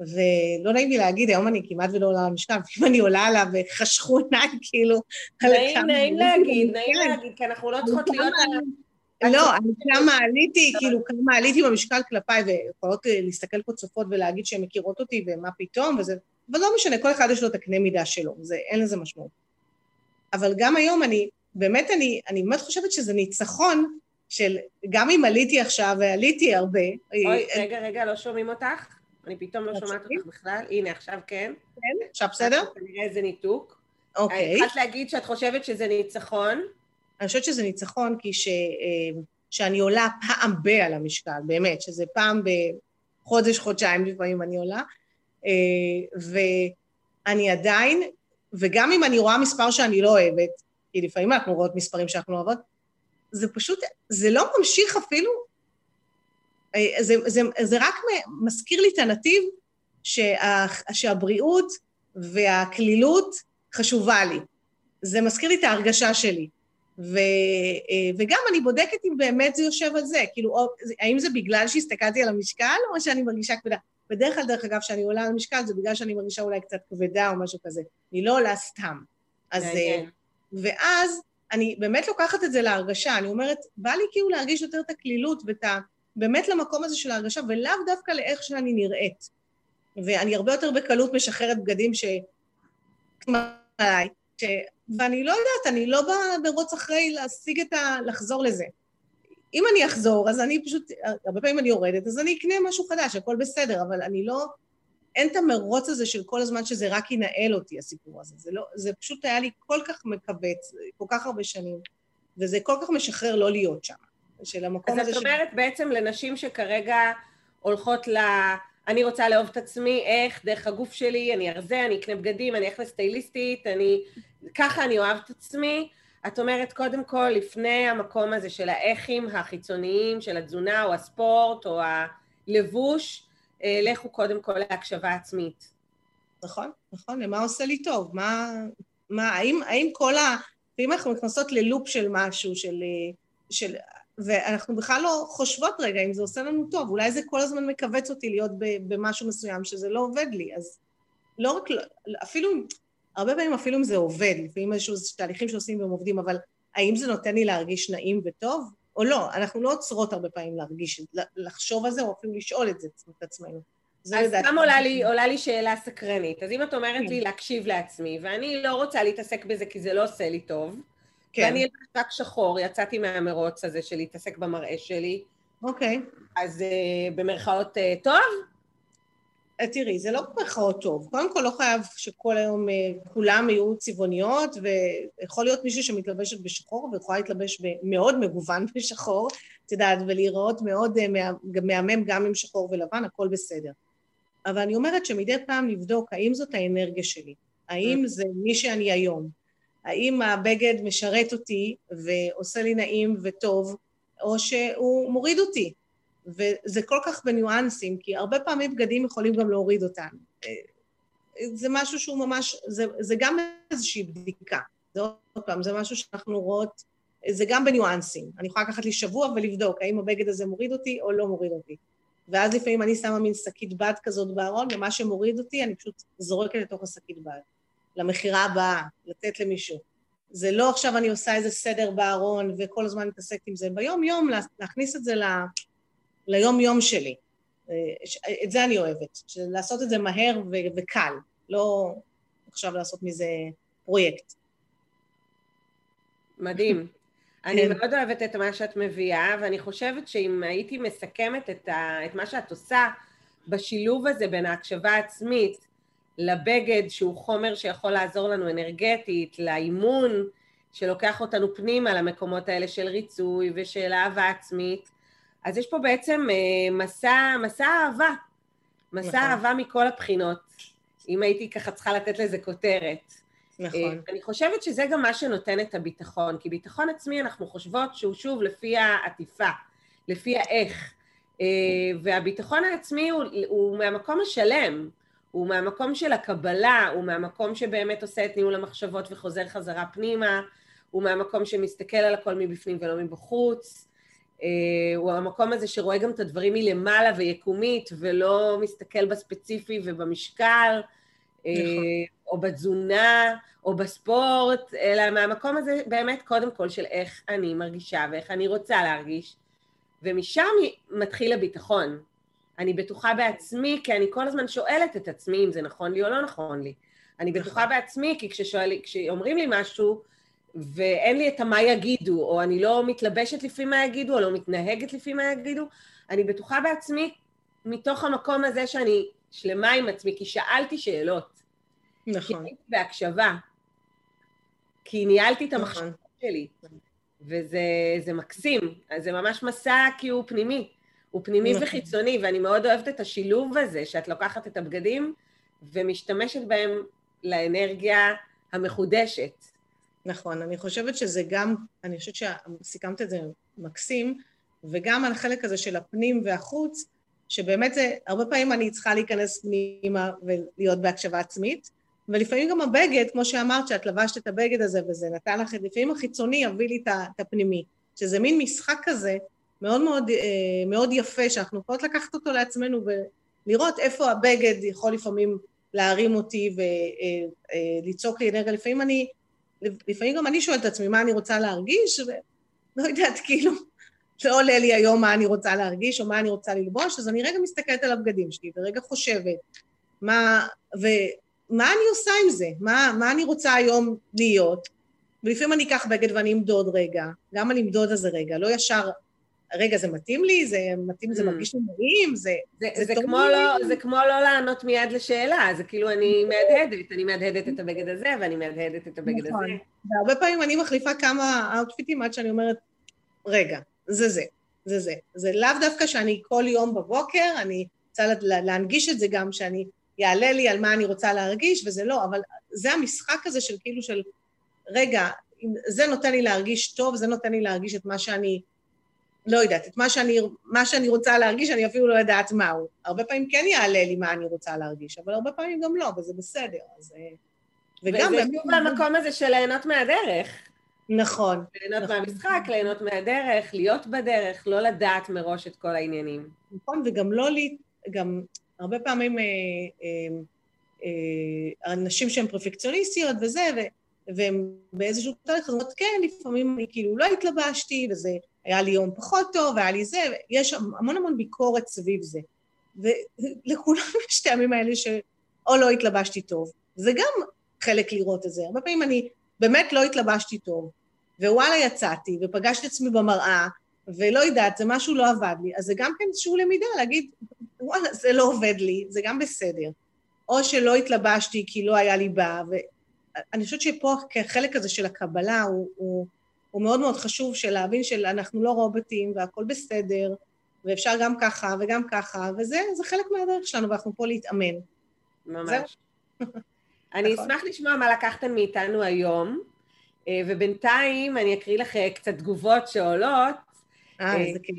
ולא נעים לי להגיד, היום אני כמעט ולא עולה על המשקל, אם אני עולה עליו וחשכו עיניי, כאילו... נעים, נעים להגיד, נעים להגיד, כי אנחנו לא צריכות להיות... לא, אני כמה עליתי, כאילו, כמה עליתי במשקל כלפיי, ויכולות להסתכל פה צופות ולהגיד שהן מכירות אותי, ומה פתאום, וזה... אבל לא משנה, כל אחד יש לו את הקנה מידה שלו, זה, אין לזה משמעות. אבל גם היום אני, באמת אני, אני באמת חושבת שזה ניצחון של, גם אם עליתי עכשיו, ועליתי הרבה... אוי, אני, רגע, רגע, לא שומעים אותך? אני פתאום לא שומעת אותך בכלל. הנה, עכשיו כן. כן, עכשיו בסדר? כנראה איזה ניתוק. אוקיי. התחלת להגיד שאת חושבת שזה ניצחון? אני חושבת שזה ניצחון כי ש, אה, שאני עולה פעם ב- על המשקל, באמת, שזה פעם בחודש, חודשיים לפעמים אני עולה, אה, ואני עדיין, וגם אם אני רואה מספר שאני לא אוהבת, כי לפעמים אנחנו רואות מספרים שאנחנו לא אוהבות, זה פשוט, זה לא ממשיך אפילו, זה, זה, זה רק מזכיר לי את הנתיב שה, שהבריאות והקלילות חשובה לי. זה מזכיר לי את ההרגשה שלי. ו, וגם אני בודקת אם באמת זה יושב על זה, כאילו, האם זה בגלל שהסתכלתי על המשקל, או שאני מרגישה כבדה. בדרך כלל, דרך אגב, כשאני עולה על משקל, זה בגלל שאני מרגישה אולי קצת כבדה או משהו כזה. אני לא עולה סתם. אז... אה, ואז אני באמת לוקחת את זה להרגשה, אני אומרת, בא לי כאילו להרגיש יותר את הקלילות ואת ה... באמת למקום הזה של ההרגשה, ולאו דווקא לאיך שאני נראית. ואני הרבה יותר בקלות משחררת בגדים ש... ש... ואני לא יודעת, אני לא ברוץ אחרי להשיג את ה... לחזור לזה. אם אני אחזור, אז אני פשוט, הרבה פעמים אני יורדת, אז אני אקנה משהו חדש, הכל בסדר, אבל אני לא, אין את המרוץ הזה של כל הזמן שזה רק ינהל אותי, הסיפור הזה. זה, לא, זה פשוט היה לי כל כך מכווץ, כל כך הרבה שנים, וזה כל כך משחרר לא להיות שם. של המקום הזה... אז את אומרת ש... בעצם לנשים שכרגע הולכות ל... אני רוצה לאהוב את עצמי, איך, דרך הגוף שלי, אני ארזה, אני אקנה בגדים, אני אלך לסטייליסטית, אני... ככה אני אוהב את עצמי. את אומרת, קודם כל, לפני המקום הזה של האיכים החיצוניים, של התזונה או הספורט או הלבוש, אה, לכו קודם כל להקשבה עצמית. נכון, נכון, למה עושה לי טוב? מה, מה האם, האם כל ה... ואם אנחנו נכנסות ללופ של משהו, של, אה, של... ואנחנו בכלל לא חושבות רגע אם זה עושה לנו טוב, אולי זה כל הזמן מכווץ אותי להיות במשהו מסוים שזה לא עובד לי, אז לא רק, אפילו, הרבה פעמים אפילו אם זה עובד, לפעמים איזשהו תהליכים שעושים והם עובדים, אבל האם זה נותן לי להרגיש נעים וטוב? או לא, אנחנו לא עוצרות הרבה פעמים להרגיש, לחשוב על זה, או אפילו לשאול את זה את עצמנו. אז סתם עולה לי, עולה לי שאלה סקרנית. אז אם את אומרת כן. לי להקשיב לעצמי, ואני לא רוצה להתעסק בזה כי זה לא עושה לי טוב, כן. ואני רק שחור, יצאתי מהמרוץ הזה של להתעסק במראה שלי. אוקיי. אז uh, במרכאות uh, טוב? אה, תראי, זה לא במרכאות טוב. קודם כל, לא חייב שכל היום uh, כולם יהיו צבעוניות, ויכול להיות מישהו שמתלבשת בשחור, ויכולה להתלבש מאוד מגוון בשחור, את יודעת, ולהיראות מאוד uh, מהמם גם עם שחור ולבן, הכל בסדר. אבל אני אומרת שמדי פעם לבדוק האם זאת האנרגיה שלי, האם. זה מי שאני היום, האם הבגד משרת אותי ועושה לי נעים וטוב, או שהוא מוריד אותי. וזה כל כך בניואנסים, כי הרבה פעמים בגדים יכולים גם להוריד אותנו. זה משהו שהוא ממש, זה, זה גם איזושהי בדיקה. זה עוד פעם, זה משהו שאנחנו רואות, זה גם בניואנסים. אני יכולה לקחת לי שבוע ולבדוק האם הבגד הזה מוריד אותי או לא מוריד אותי. ואז לפעמים אני שמה מין שקית בד כזאת בארון, ומה שמוריד אותי, אני פשוט זורקת לתוך השקית בד. למכירה הבאה, לתת למישהו. זה לא עכשיו אני עושה איזה סדר בארון וכל הזמן מתעסקת עם זה. ביום-יום, להכניס את זה ל... ליום-יום שלי. את זה אני אוהבת, לעשות את זה מהר ו- וקל, לא עכשיו לעשות מזה פרויקט. מדהים. אני כן. מאוד אוהבת את מה שאת מביאה, ואני חושבת שאם הייתי מסכמת את, ה, את מה שאת עושה בשילוב הזה בין ההקשבה העצמית לבגד, שהוא חומר שיכול לעזור לנו אנרגטית, לאימון, שלוקח אותנו פנימה למקומות האלה של ריצוי ושל אהבה עצמית, אז יש פה בעצם אה, מסע, מסע אהבה, מסע נכון. אהבה מכל הבחינות, אם הייתי ככה צריכה לתת לזה כותרת. נכון. אה, אני חושבת שזה גם מה שנותן את הביטחון, כי ביטחון עצמי אנחנו חושבות שהוא שוב לפי העטיפה, לפי האיך, אה, והביטחון העצמי הוא, הוא מהמקום השלם, הוא מהמקום של הקבלה, הוא מהמקום שבאמת עושה את ניהול המחשבות וחוזר חזרה פנימה, הוא מהמקום שמסתכל על הכל מבפנים ולא מבחוץ, אה, הוא המקום הזה שרואה גם את הדברים מלמעלה ויקומית ולא מסתכל בספציפי ובמשקל. נכון. או בתזונה, או בספורט, אלא מהמקום הזה באמת קודם כל של איך אני מרגישה ואיך אני רוצה להרגיש, ומשם מתחיל הביטחון. אני בטוחה בעצמי, כי אני כל הזמן שואלת את עצמי אם זה נכון לי או לא נכון לי. אני נכון. בטוחה בעצמי, כי כששואל, כשאומרים לי משהו, ואין לי את המה יגידו, או אני לא מתלבשת לפי מה יגידו, או לא מתנהגת לפי מה יגידו, אני בטוחה בעצמי מתוך המקום הזה שאני שלמה עם עצמי, כי שאלתי שאלות. נכון. כי הייתי בהקשבה. כי ניהלתי את נכון. המחשבות שלי. וזה מקסים. אז זה ממש מסע כי הוא פנימי. הוא פנימי נכון. וחיצוני, ואני מאוד אוהבת את השילוב הזה, שאת לוקחת את הבגדים ומשתמשת בהם לאנרגיה המחודשת. נכון, אני חושבת שזה גם, אני חושבת שסיכמת את זה מקסים, וגם על החלק הזה של הפנים והחוץ, שבאמת זה, הרבה פעמים אני צריכה להיכנס פנימה ולהיות בהקשבה עצמית, ולפעמים גם הבגד, כמו שאמרת, שאת לבשת את הבגד הזה וזה נתן לך, לפעמים החיצוני יביא לי את הפנימי, שזה מין משחק כזה מאוד מאוד, אה, מאוד יפה, שאנחנו יכולות לקחת אותו לעצמנו ולראות איפה הבגד יכול לפעמים להרים אותי וליצוק לי אנרגיה. לפעמים אני, לפעמים גם אני שואלת את עצמי מה אני רוצה להרגיש, ולא יודעת, כאילו, לא עולה לי היום מה אני רוצה להרגיש או מה אני רוצה ללבוש, אז אני רגע מסתכלת על הבגדים שלי ורגע חושבת מה, ו, מה אני עושה עם זה? מה, מה אני רוצה היום להיות? ולפעמים אני אקח בגד ואני אמדוד רגע, גם אני אמדוד על זה רגע, לא ישר רגע, זה מתאים לי? זה מתאים, זה Mm. מרגיש לי נעים? זה... זה, זה זה, טוב כמו. לא, זה כמו לא לענות מיד לשאלה, זה כאילו אני מהדהדת, אני מהדהדת את הבגד הזה ואני מהדהדת את הבגד נכון. הזה. והרבה פעמים אני מחליפה כמה אאוטפיטים עד שאני אומרת, רגע, זה זה, זה זה. זה לאו דווקא שאני כל יום בבוקר, אני רוצה לה- להנגיש את זה גם, שאני, יעלה לי על מה אני רוצה להרגיש, וזה לא, אבל זה המשחק הזה של כאילו של, רגע, זה נותן לי להרגיש טוב, זה נותן לי להרגיש את מה שאני, לא יודעת, את מה שאני, מה שאני רוצה להרגיש, אני אפילו לא יודעת מהו. הרבה פעמים כן יעלה לי מה אני רוצה להרגיש, אבל הרבה פעמים גם לא, וזה בסדר. אז... אה, וגם וזה. שוב למקום הזה של ליהנות מהדרך. נכון, ליהנות נכון. מהמשחק, ליהנות מהדרך, להיות בדרך, לא לדעת מראש את כל העניינים. נכון, וגם לא לי, גם הרבה פעמים אה, אה, אה, אנשים שהם פרפקציוניסטיות וזה, ו, והם באיזשהו תהליך, אז אומרות, כן, לפעמים אני כאילו לא התלבשתי, וזה היה לי יום פחות טוב, והיה לי זה, ויש המון המון ביקורת סביב זה. ולכולם יש את הימים האלה שאו לא התלבשתי טוב, זה גם חלק לראות את זה. הרבה פעמים אני באמת לא התלבשתי טוב, ווואלה יצאתי, ופגשתי עצמי במראה, ולא יודעת, זה משהו לא עבד לי, אז זה גם כן איזושהי למידה, להגיד, וואלה, זה לא עובד לי, זה גם בסדר. או שלא התלבשתי כי לא היה לי בא, ואני חושבת שפה החלק הזה של הקבלה הוא, הוא, הוא מאוד מאוד חשוב, של להבין שאנחנו לא רובוטים והכול בסדר, ואפשר גם ככה וגם ככה, וזה זה חלק מהדרך שלנו, ואנחנו פה להתאמן. ממש. אני נכון. אשמח לשמוע מה לקחתן מאיתנו היום, אה, ובינתיים אני אקריא לך אה, קצת תגובות שעולות. אה, איזה כיף.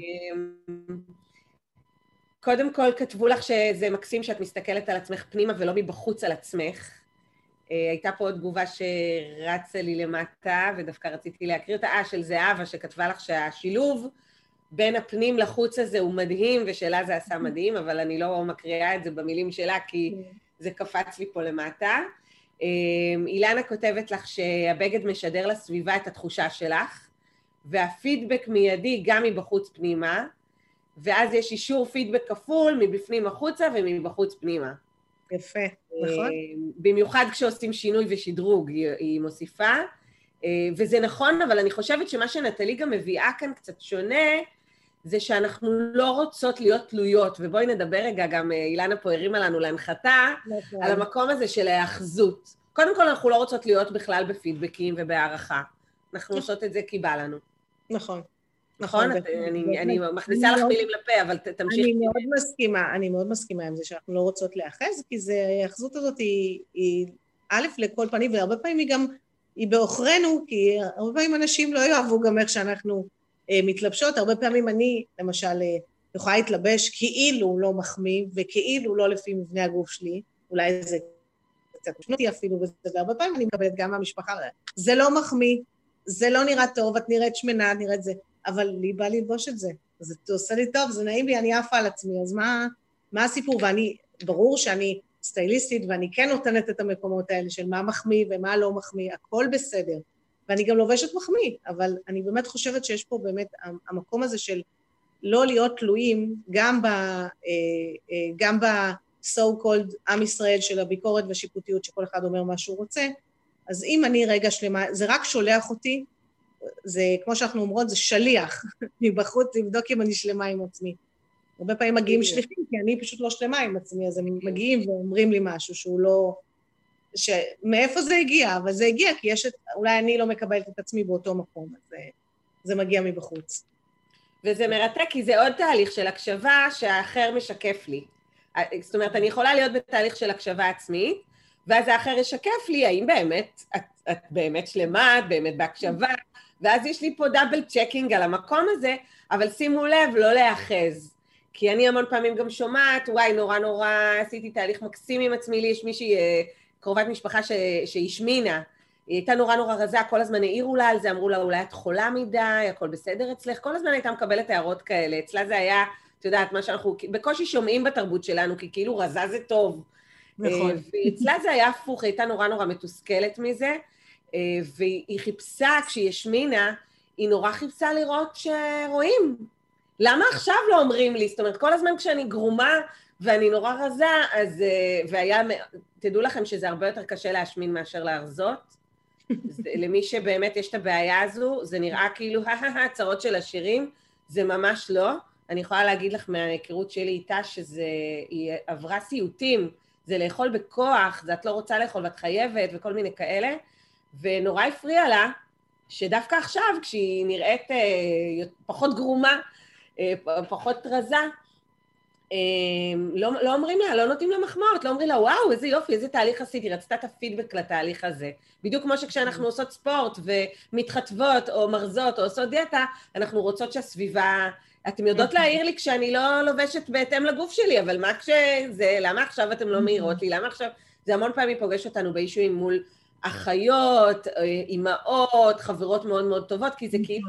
אה, קודם כל כתבו לך שזה מקסים שאת מסתכלת על עצמך פנימה ולא מבחוץ על עצמך. אה, הייתה פה עוד תגובה שרצה לי למטה, ודווקא רציתי להקריא אותה, אה, של זהבה, שכתבה לך שהשילוב בין הפנים לחוץ הזה הוא מדהים, ושלה זה עשה מדהים, אבל אני לא מקריאה את זה במילים שלה, כי זה קפץ לי פה למטה. אה, אילנה כותבת לך שהבגד משדר לסביבה את התחושה שלך, והפידבק מיידי גם מבחוץ פנימה, ואז יש אישור פידבק כפול מבפנים החוצה ומבחוץ פנימה. יפה, נכון? אה, במיוחד כשעושים שינוי ושדרוג, היא, היא מוסיפה. אה, וזה נכון, אבל אני חושבת שמה שנטלי גם מביאה כאן קצת שונה, זה שאנחנו לא רוצות להיות תלויות, ובואי נדבר רגע, גם אה, אילנה פה הרימה לנו להנחתה, נכון. על המקום הזה של ההאחזות. קודם כל, אנחנו לא רוצות להיות בכלל בפידבקים ובהערכה. אנחנו עושות את זה כי בא לנו. נכון. נכון? את- אני מכניסה לך מילים לפה, אבל תמשיכי. אני מאוד מסכימה, אני מאוד מסכימה עם זה שאנחנו לא רוצות להיאחז, כי זה, ההיאחזות הזאת היא, א', לכל פנים, והרבה פעמים היא גם, היא בעוכרינו, כי הרבה פעמים אנשים לא יאהבו גם איך שאנחנו אה, מתלבשות, הרבה פעמים אני, למשל, אה, יכולה להתלבש כאילו לא מחמיא, וכאילו לא לפי מבנה הגוף שלי, אולי זה קצת משמעותי אפילו, וזה, והרבה פעמים אני מקבלת גם מהמשפחה, זה לא מחמיא, זה לא נראה טוב, את נראית שמנה, את נראית זה, אבל לי בא ללבוש את זה. זה עושה לי טוב, זה נעים לי, אני עפה על עצמי, אז מה, מה הסיפור? ואני, ברור שאני סטייליסטית ואני כן נותנת את המקומות האלה של מה מחמיא ומה לא מחמיא, הכל בסדר. ואני גם לובשת מחמיא, אבל אני באמת חושבת שיש פה באמת המקום הזה של לא להיות תלויים גם ב... אה, אה, גם ב-so called עם ישראל של הביקורת והשיפוטיות, שכל אחד אומר מה שהוא רוצה, אז אם אני רגע שלמה, זה רק שולח אותי, זה, כמו שאנחנו אומרות, זה שליח מבחוץ לבדוק אם אני שלמה עם עצמי. הרבה פעמים מגיעים בדיוק. שליחים, כי אני פשוט לא שלמה עם עצמי, אז הם מגיעים ואומרים לי משהו שהוא לא... ש... מאיפה זה הגיע? אבל זה הגיע כי יש את... אולי אני לא מקבלת את עצמי באותו מקום, אז זה, זה מגיע מבחוץ. וזה מרתק, כי זה עוד תהליך של הקשבה שהאחר משקף לי. זאת אומרת, אני יכולה להיות בתהליך של הקשבה עצמית, ואז האחר ישקף לי האם באמת, את, את באמת שלמה, את באמת בהקשבה, ואז יש לי פה double checking על המקום הזה, אבל שימו לב, לא להיאחז. כי אני המון פעמים גם שומעת, וואי, נורא נורא עשיתי תהליך מקסים עם עצמי, לי יש מישהי, אה, קרובת משפחה ש, שהשמינה, היא הייתה נורא נורא רזה, כל הזמן העירו לה על זה, אמרו לה, אולי את חולה מדי, הכל בסדר אצלך, כל הזמן הייתה מקבלת הערות כאלה, אצלה זה היה, את יודעת, מה שאנחנו בקושי שומעים בתרבות שלנו, כי כאילו רזה זה טוב. נכון. אה, ואצלה זה היה הפוך, היא הייתה נורא נורא מתוסכלת מזה, והיא חיפשה, כשהיא השמינה, היא נורא חיפשה לראות שרואים. למה עכשיו לא אומרים לי? זאת אומרת, כל הזמן כשאני גרומה ואני נורא רזה, אז... אה, והיה... תדעו לכם שזה הרבה יותר קשה להשמין מאשר להרזות. זה- למי שבאמת יש את הבעיה הזו, זה נראה כאילו הצרות של עשירים, זה ממש לא. אני יכולה להגיד לך מההיכרות שלי איתה שהיא עברה סיוטים, זה לאכול בכוח, זה את לא רוצה לאכול ואת חייבת וכל מיני כאלה, ונורא הפריע לה שדווקא עכשיו, כשהיא נראית אה, פחות גרומה, אה, פחות רזה, אה, לא, לא אומרים לה, לא נותנים לה מחמאות, לא אומרים לה, וואו, איזה יופי, איזה תהליך עשיתי, רצתה את הפידבק לתהליך הזה. בדיוק כמו שכשאנחנו mm. עושות ספורט ומתחתבות או מרזות או עושות דיאטה, אנחנו רוצות שהסביבה... אתם יודעות mm-hmm. להעיר לי כשאני לא לובשת בהתאם לגוף שלי, אבל מה כשזה, למה עכשיו אתם לא mm-hmm. מעירות לי? למה עכשיו... זה המון פעמים פוגש אותנו באישויים מול אחיות, אה, אימהות, חברות מאוד מאוד טובות, כי זה. כאילו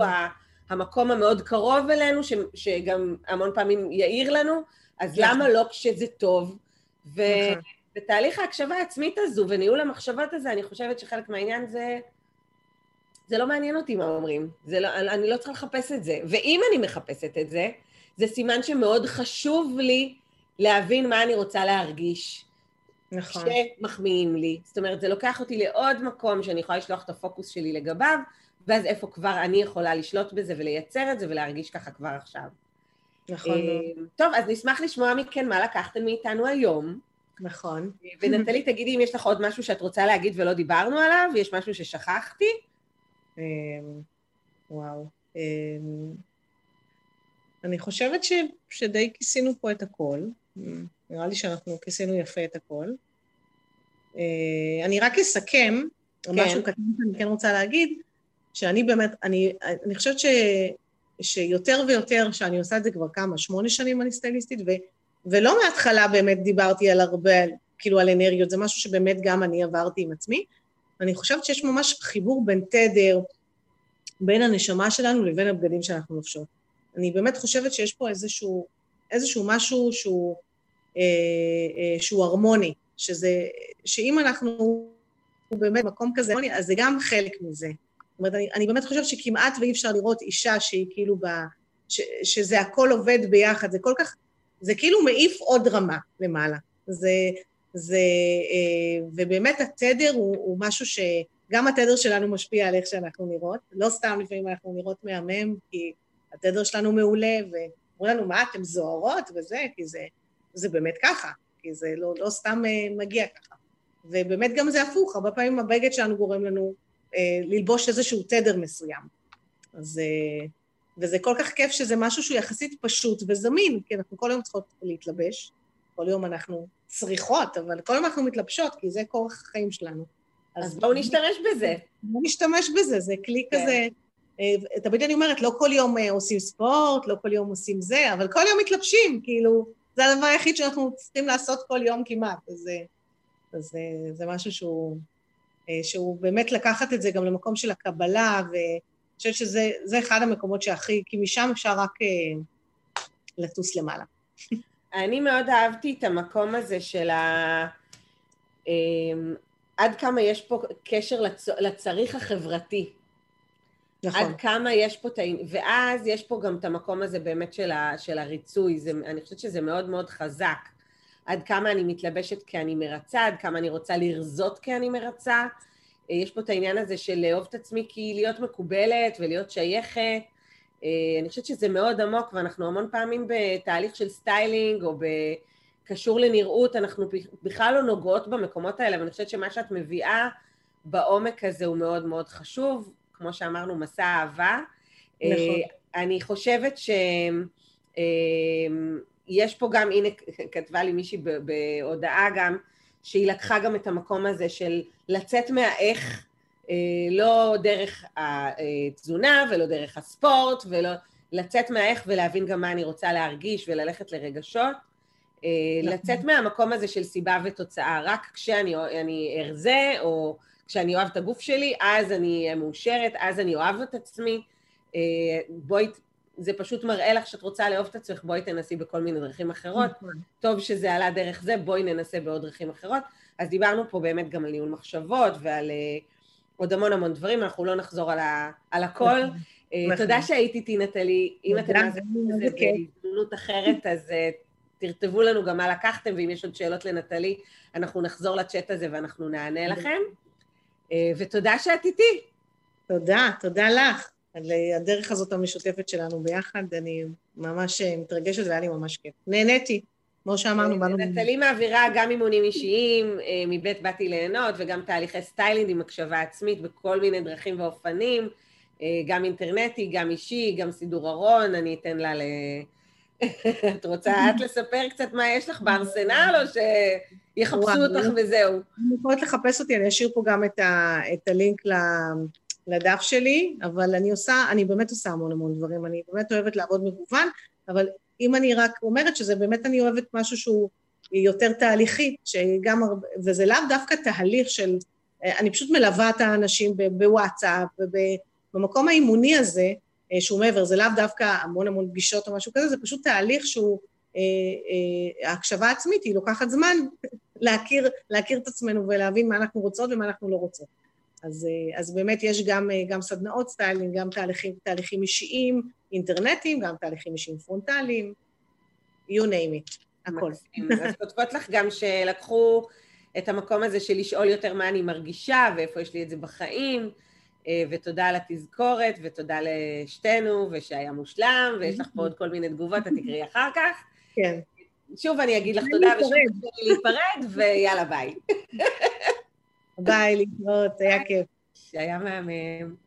המקום המאוד קרוב אלינו, ש, שגם המון פעמים יעיר לנו, אז נכון. למה לא כשזה טוב? ובתהליך נכון. ההקשבה העצמית הזו וניהול המחשבות הזה, אני חושבת שחלק מהעניין זה... זה לא מעניין אותי מה אומרים, לא, אני לא צריכה לחפש את זה. ואם אני מחפשת את זה, זה סימן שמאוד חשוב לי להבין מה אני רוצה להרגיש. נכון. שמחמיאים לי. זאת אומרת, זה לוקח אותי לעוד מקום שאני יכולה לשלוח את הפוקוס שלי לגביו, ואז איפה כבר אני יכולה לשלוט בזה ולייצר את זה ולהרגיש ככה כבר עכשיו. נכון. אה, טוב, אז נשמח לשמוע מכן מה לקחתם מאיתנו היום. נכון. ונטלי, תגידי אם יש לך עוד משהו שאת רוצה להגיד ולא דיברנו עליו, ויש משהו ששכחתי. אמ, וואו. אני חושבת ש, שדי כיסינו פה את הכל. נראה לי שאנחנו כיסינו יפה את הכל. אה, אני רק אסכם, כן. משהו קטן שאני כן רוצה להגיד, שאני באמת, אני, אני חושבת ש, שיותר ויותר, שאני עושה את זה כבר כמה, שמונה שנים אני סטייליסטית, ו, ולא מההתחלה באמת דיברתי על הרבה, כאילו על אנרגיות, זה משהו שבאמת גם אני עברתי עם עצמי. אני חושבת שיש ממש חיבור בין תדר, בין הנשמה שלנו לבין הבגדים שאנחנו לובשות. אני באמת חושבת שיש פה איזשהו, איזשהו משהו שהוא, שהוא הרמוני, שזה, שאם אנחנו באמת במקום כזה, אז זה גם חלק מזה. זאת אומרת, אני, אני באמת חושבת שכמעט ואי אפשר לראות אישה שהיא כאילו ב... ש, שזה הכל עובד ביחד, זה כל כך, זה כאילו מעיף עוד רמה למעלה. זה, זה, אה, ובאמת התדר הוא, הוא משהו שגם התדר שלנו משפיע על איך שאנחנו נראות. לא סתם לפעמים אנחנו נראות מהמם, כי התדר שלנו מעולה, ואומרים לנו, מה, אתן זוהרות וזה, כי זה, זה באמת ככה, כי זה לא, לא סתם אה, מגיע ככה. ובאמת גם זה הפוך, הרבה פעמים הבגד שלנו גורם לנו אה, ללבוש איזשהו תדר מסוים. אז... אה, וזה כל כך כיף שזה משהו שהוא יחסית פשוט וזמין, כי אנחנו כל יום צריכות להתלבש, כל יום אנחנו צריכות, אבל כל יום אנחנו מתלבשות, כי זה כורח החיים שלנו. אז, אז בואו נשתמש בזה. בואו נשתמש בזה, זה כלי כן. כזה... אה, תמיד אני אומרת, לא כל יום עושים ספורט, לא כל יום עושים זה, אבל כל יום מתלבשים, כאילו, זה הדבר היחיד שאנחנו צריכים לעשות כל יום כמעט, אז, אז זה משהו שהוא... אה, שהוא באמת לקחת את זה גם למקום של הקבלה, ואני חושבת שזה אחד המקומות שהכי, כי משם אפשר רק אה, לטוס למעלה. אני מאוד אהבתי את המקום הזה של ה... אה, עד כמה יש פה קשר לצ... לצריך החברתי. נכון. עד כמה יש פה את ה... ואז יש פה גם את המקום הזה באמת של, ה... של הריצוי, זה... אני חושבת שזה מאוד מאוד חזק. עד כמה אני מתלבשת כי אני מרצה, עד כמה אני רוצה לרזות כי אני מרצה. אה, יש פה את העניין הזה של לאהוב את עצמי כי להיות מקובלת ולהיות שייכת. אה, אני חושבת שזה מאוד עמוק, ואנחנו המון פעמים בתהליך של סטיילינג או קשור לנראות, אנחנו בכלל לא נוגעות במקומות האלה, ואני חושבת שמה שאת מביאה בעומק הזה הוא מאוד מאוד חשוב, כמו שאמרנו, מסע אהבה. נכון. אה, אני חושבת ש... יש פה גם, הנה כתבה לי מישהי בהודעה גם, שהיא לקחה גם את המקום הזה של לצאת מהאיך, אה, לא דרך התזונה ולא דרך הספורט, ולא לצאת מהאיך ולהבין גם מה אני רוצה להרגיש וללכת לרגשות. אה, נכון. לצאת מהמקום הזה של סיבה ותוצאה, רק כשאני ארזה או כשאני אוהב את הגוף שלי, אז אני אהיה מאושרת, אז אני אוהב את עצמי. אה, בואי זה פשוט מראה לך שאת רוצה לאהוב את עצמך, בואי תנסי בכל מיני דרכים אחרות. נכון. טוב שזה עלה דרך זה, בואי ננסה בעוד דרכים אחרות. אז דיברנו פה באמת גם על ניהול מחשבות ועל uh, עוד המון המון דברים, אנחנו לא נחזור על, ה, על הכל. נכון. Uh, תודה שהיית איתי, נטלי. אם אתם מאזינים לזה בהזדמנות אחרת, אז תרתבו לנו גם מה לקחתם, ואם יש עוד שאלות לנטלי, אנחנו נחזור לצ'אט הזה ואנחנו נענה לכם. אה, ותודה שאת איתי. תודה, תודה לך. על הדרך הזאת המשותפת שלנו ביחד, אני ממש מתרגשת והיה לי ממש כיף. נהניתי. כמו שאמרנו, באנו... נטלי מעבירה גם אימונים אישיים, אה, מבית באתי ליהנות, וגם תהליכי סטיילינג עם הקשבה עצמית בכל מיני דרכים ואופנים, אה, גם אינטרנטי, גם אישי, גם סידור ארון, אני אתן לה ל... את רוצה את לספר קצת מה יש לך בארסנל, או שיחפשו אותך וזהו? אני יכולת לחפש אותי, אני אשאיר פה גם את, ה, את הלינק לדף שלי, אבל אני עושה, אני באמת עושה המון המון דברים, אני באמת אוהבת לעבוד מגוון, אבל אם אני רק אומרת שזה באמת אני אוהבת משהו שהוא יותר תהליכי, שגם, וזה לאו דווקא תהליך של, אני פשוט מלווה את האנשים בוואטסאפ ובמקום האימוני הזה, אה, שהוא מעבר, זה לאו דווקא המון המון פגישות או משהו כזה, זה פשוט תהליך שהוא, אה, אה, ההקשבה העצמית היא לוקחת זמן להכיר, להכיר את עצמנו ולהבין מה אנחנו רוצות ומה אנחנו לא רוצות. אז, אז באמת יש גם, גם סדנאות סטיילינג, גם תהליכים, תהליכים אישיים, אינטרנטיים, גם תהליכים אישיים פרונטליים, you name it, הכל. אז כותבות לך גם שלקחו את המקום הזה של לשאול יותר מה אני מרגישה ואיפה יש לי את זה בחיים, אה, ותודה על התזכורת, ותודה לשתינו, ושהיה מושלם, ויש לך פה עוד כל מיני תגובות, את תקראי אחר כך. כן. שוב אני אגיד לך תודה, ושוב אני להיפרד, ויאללה ביי. ביי, להתראות, היה כיף. שהיה מהמם.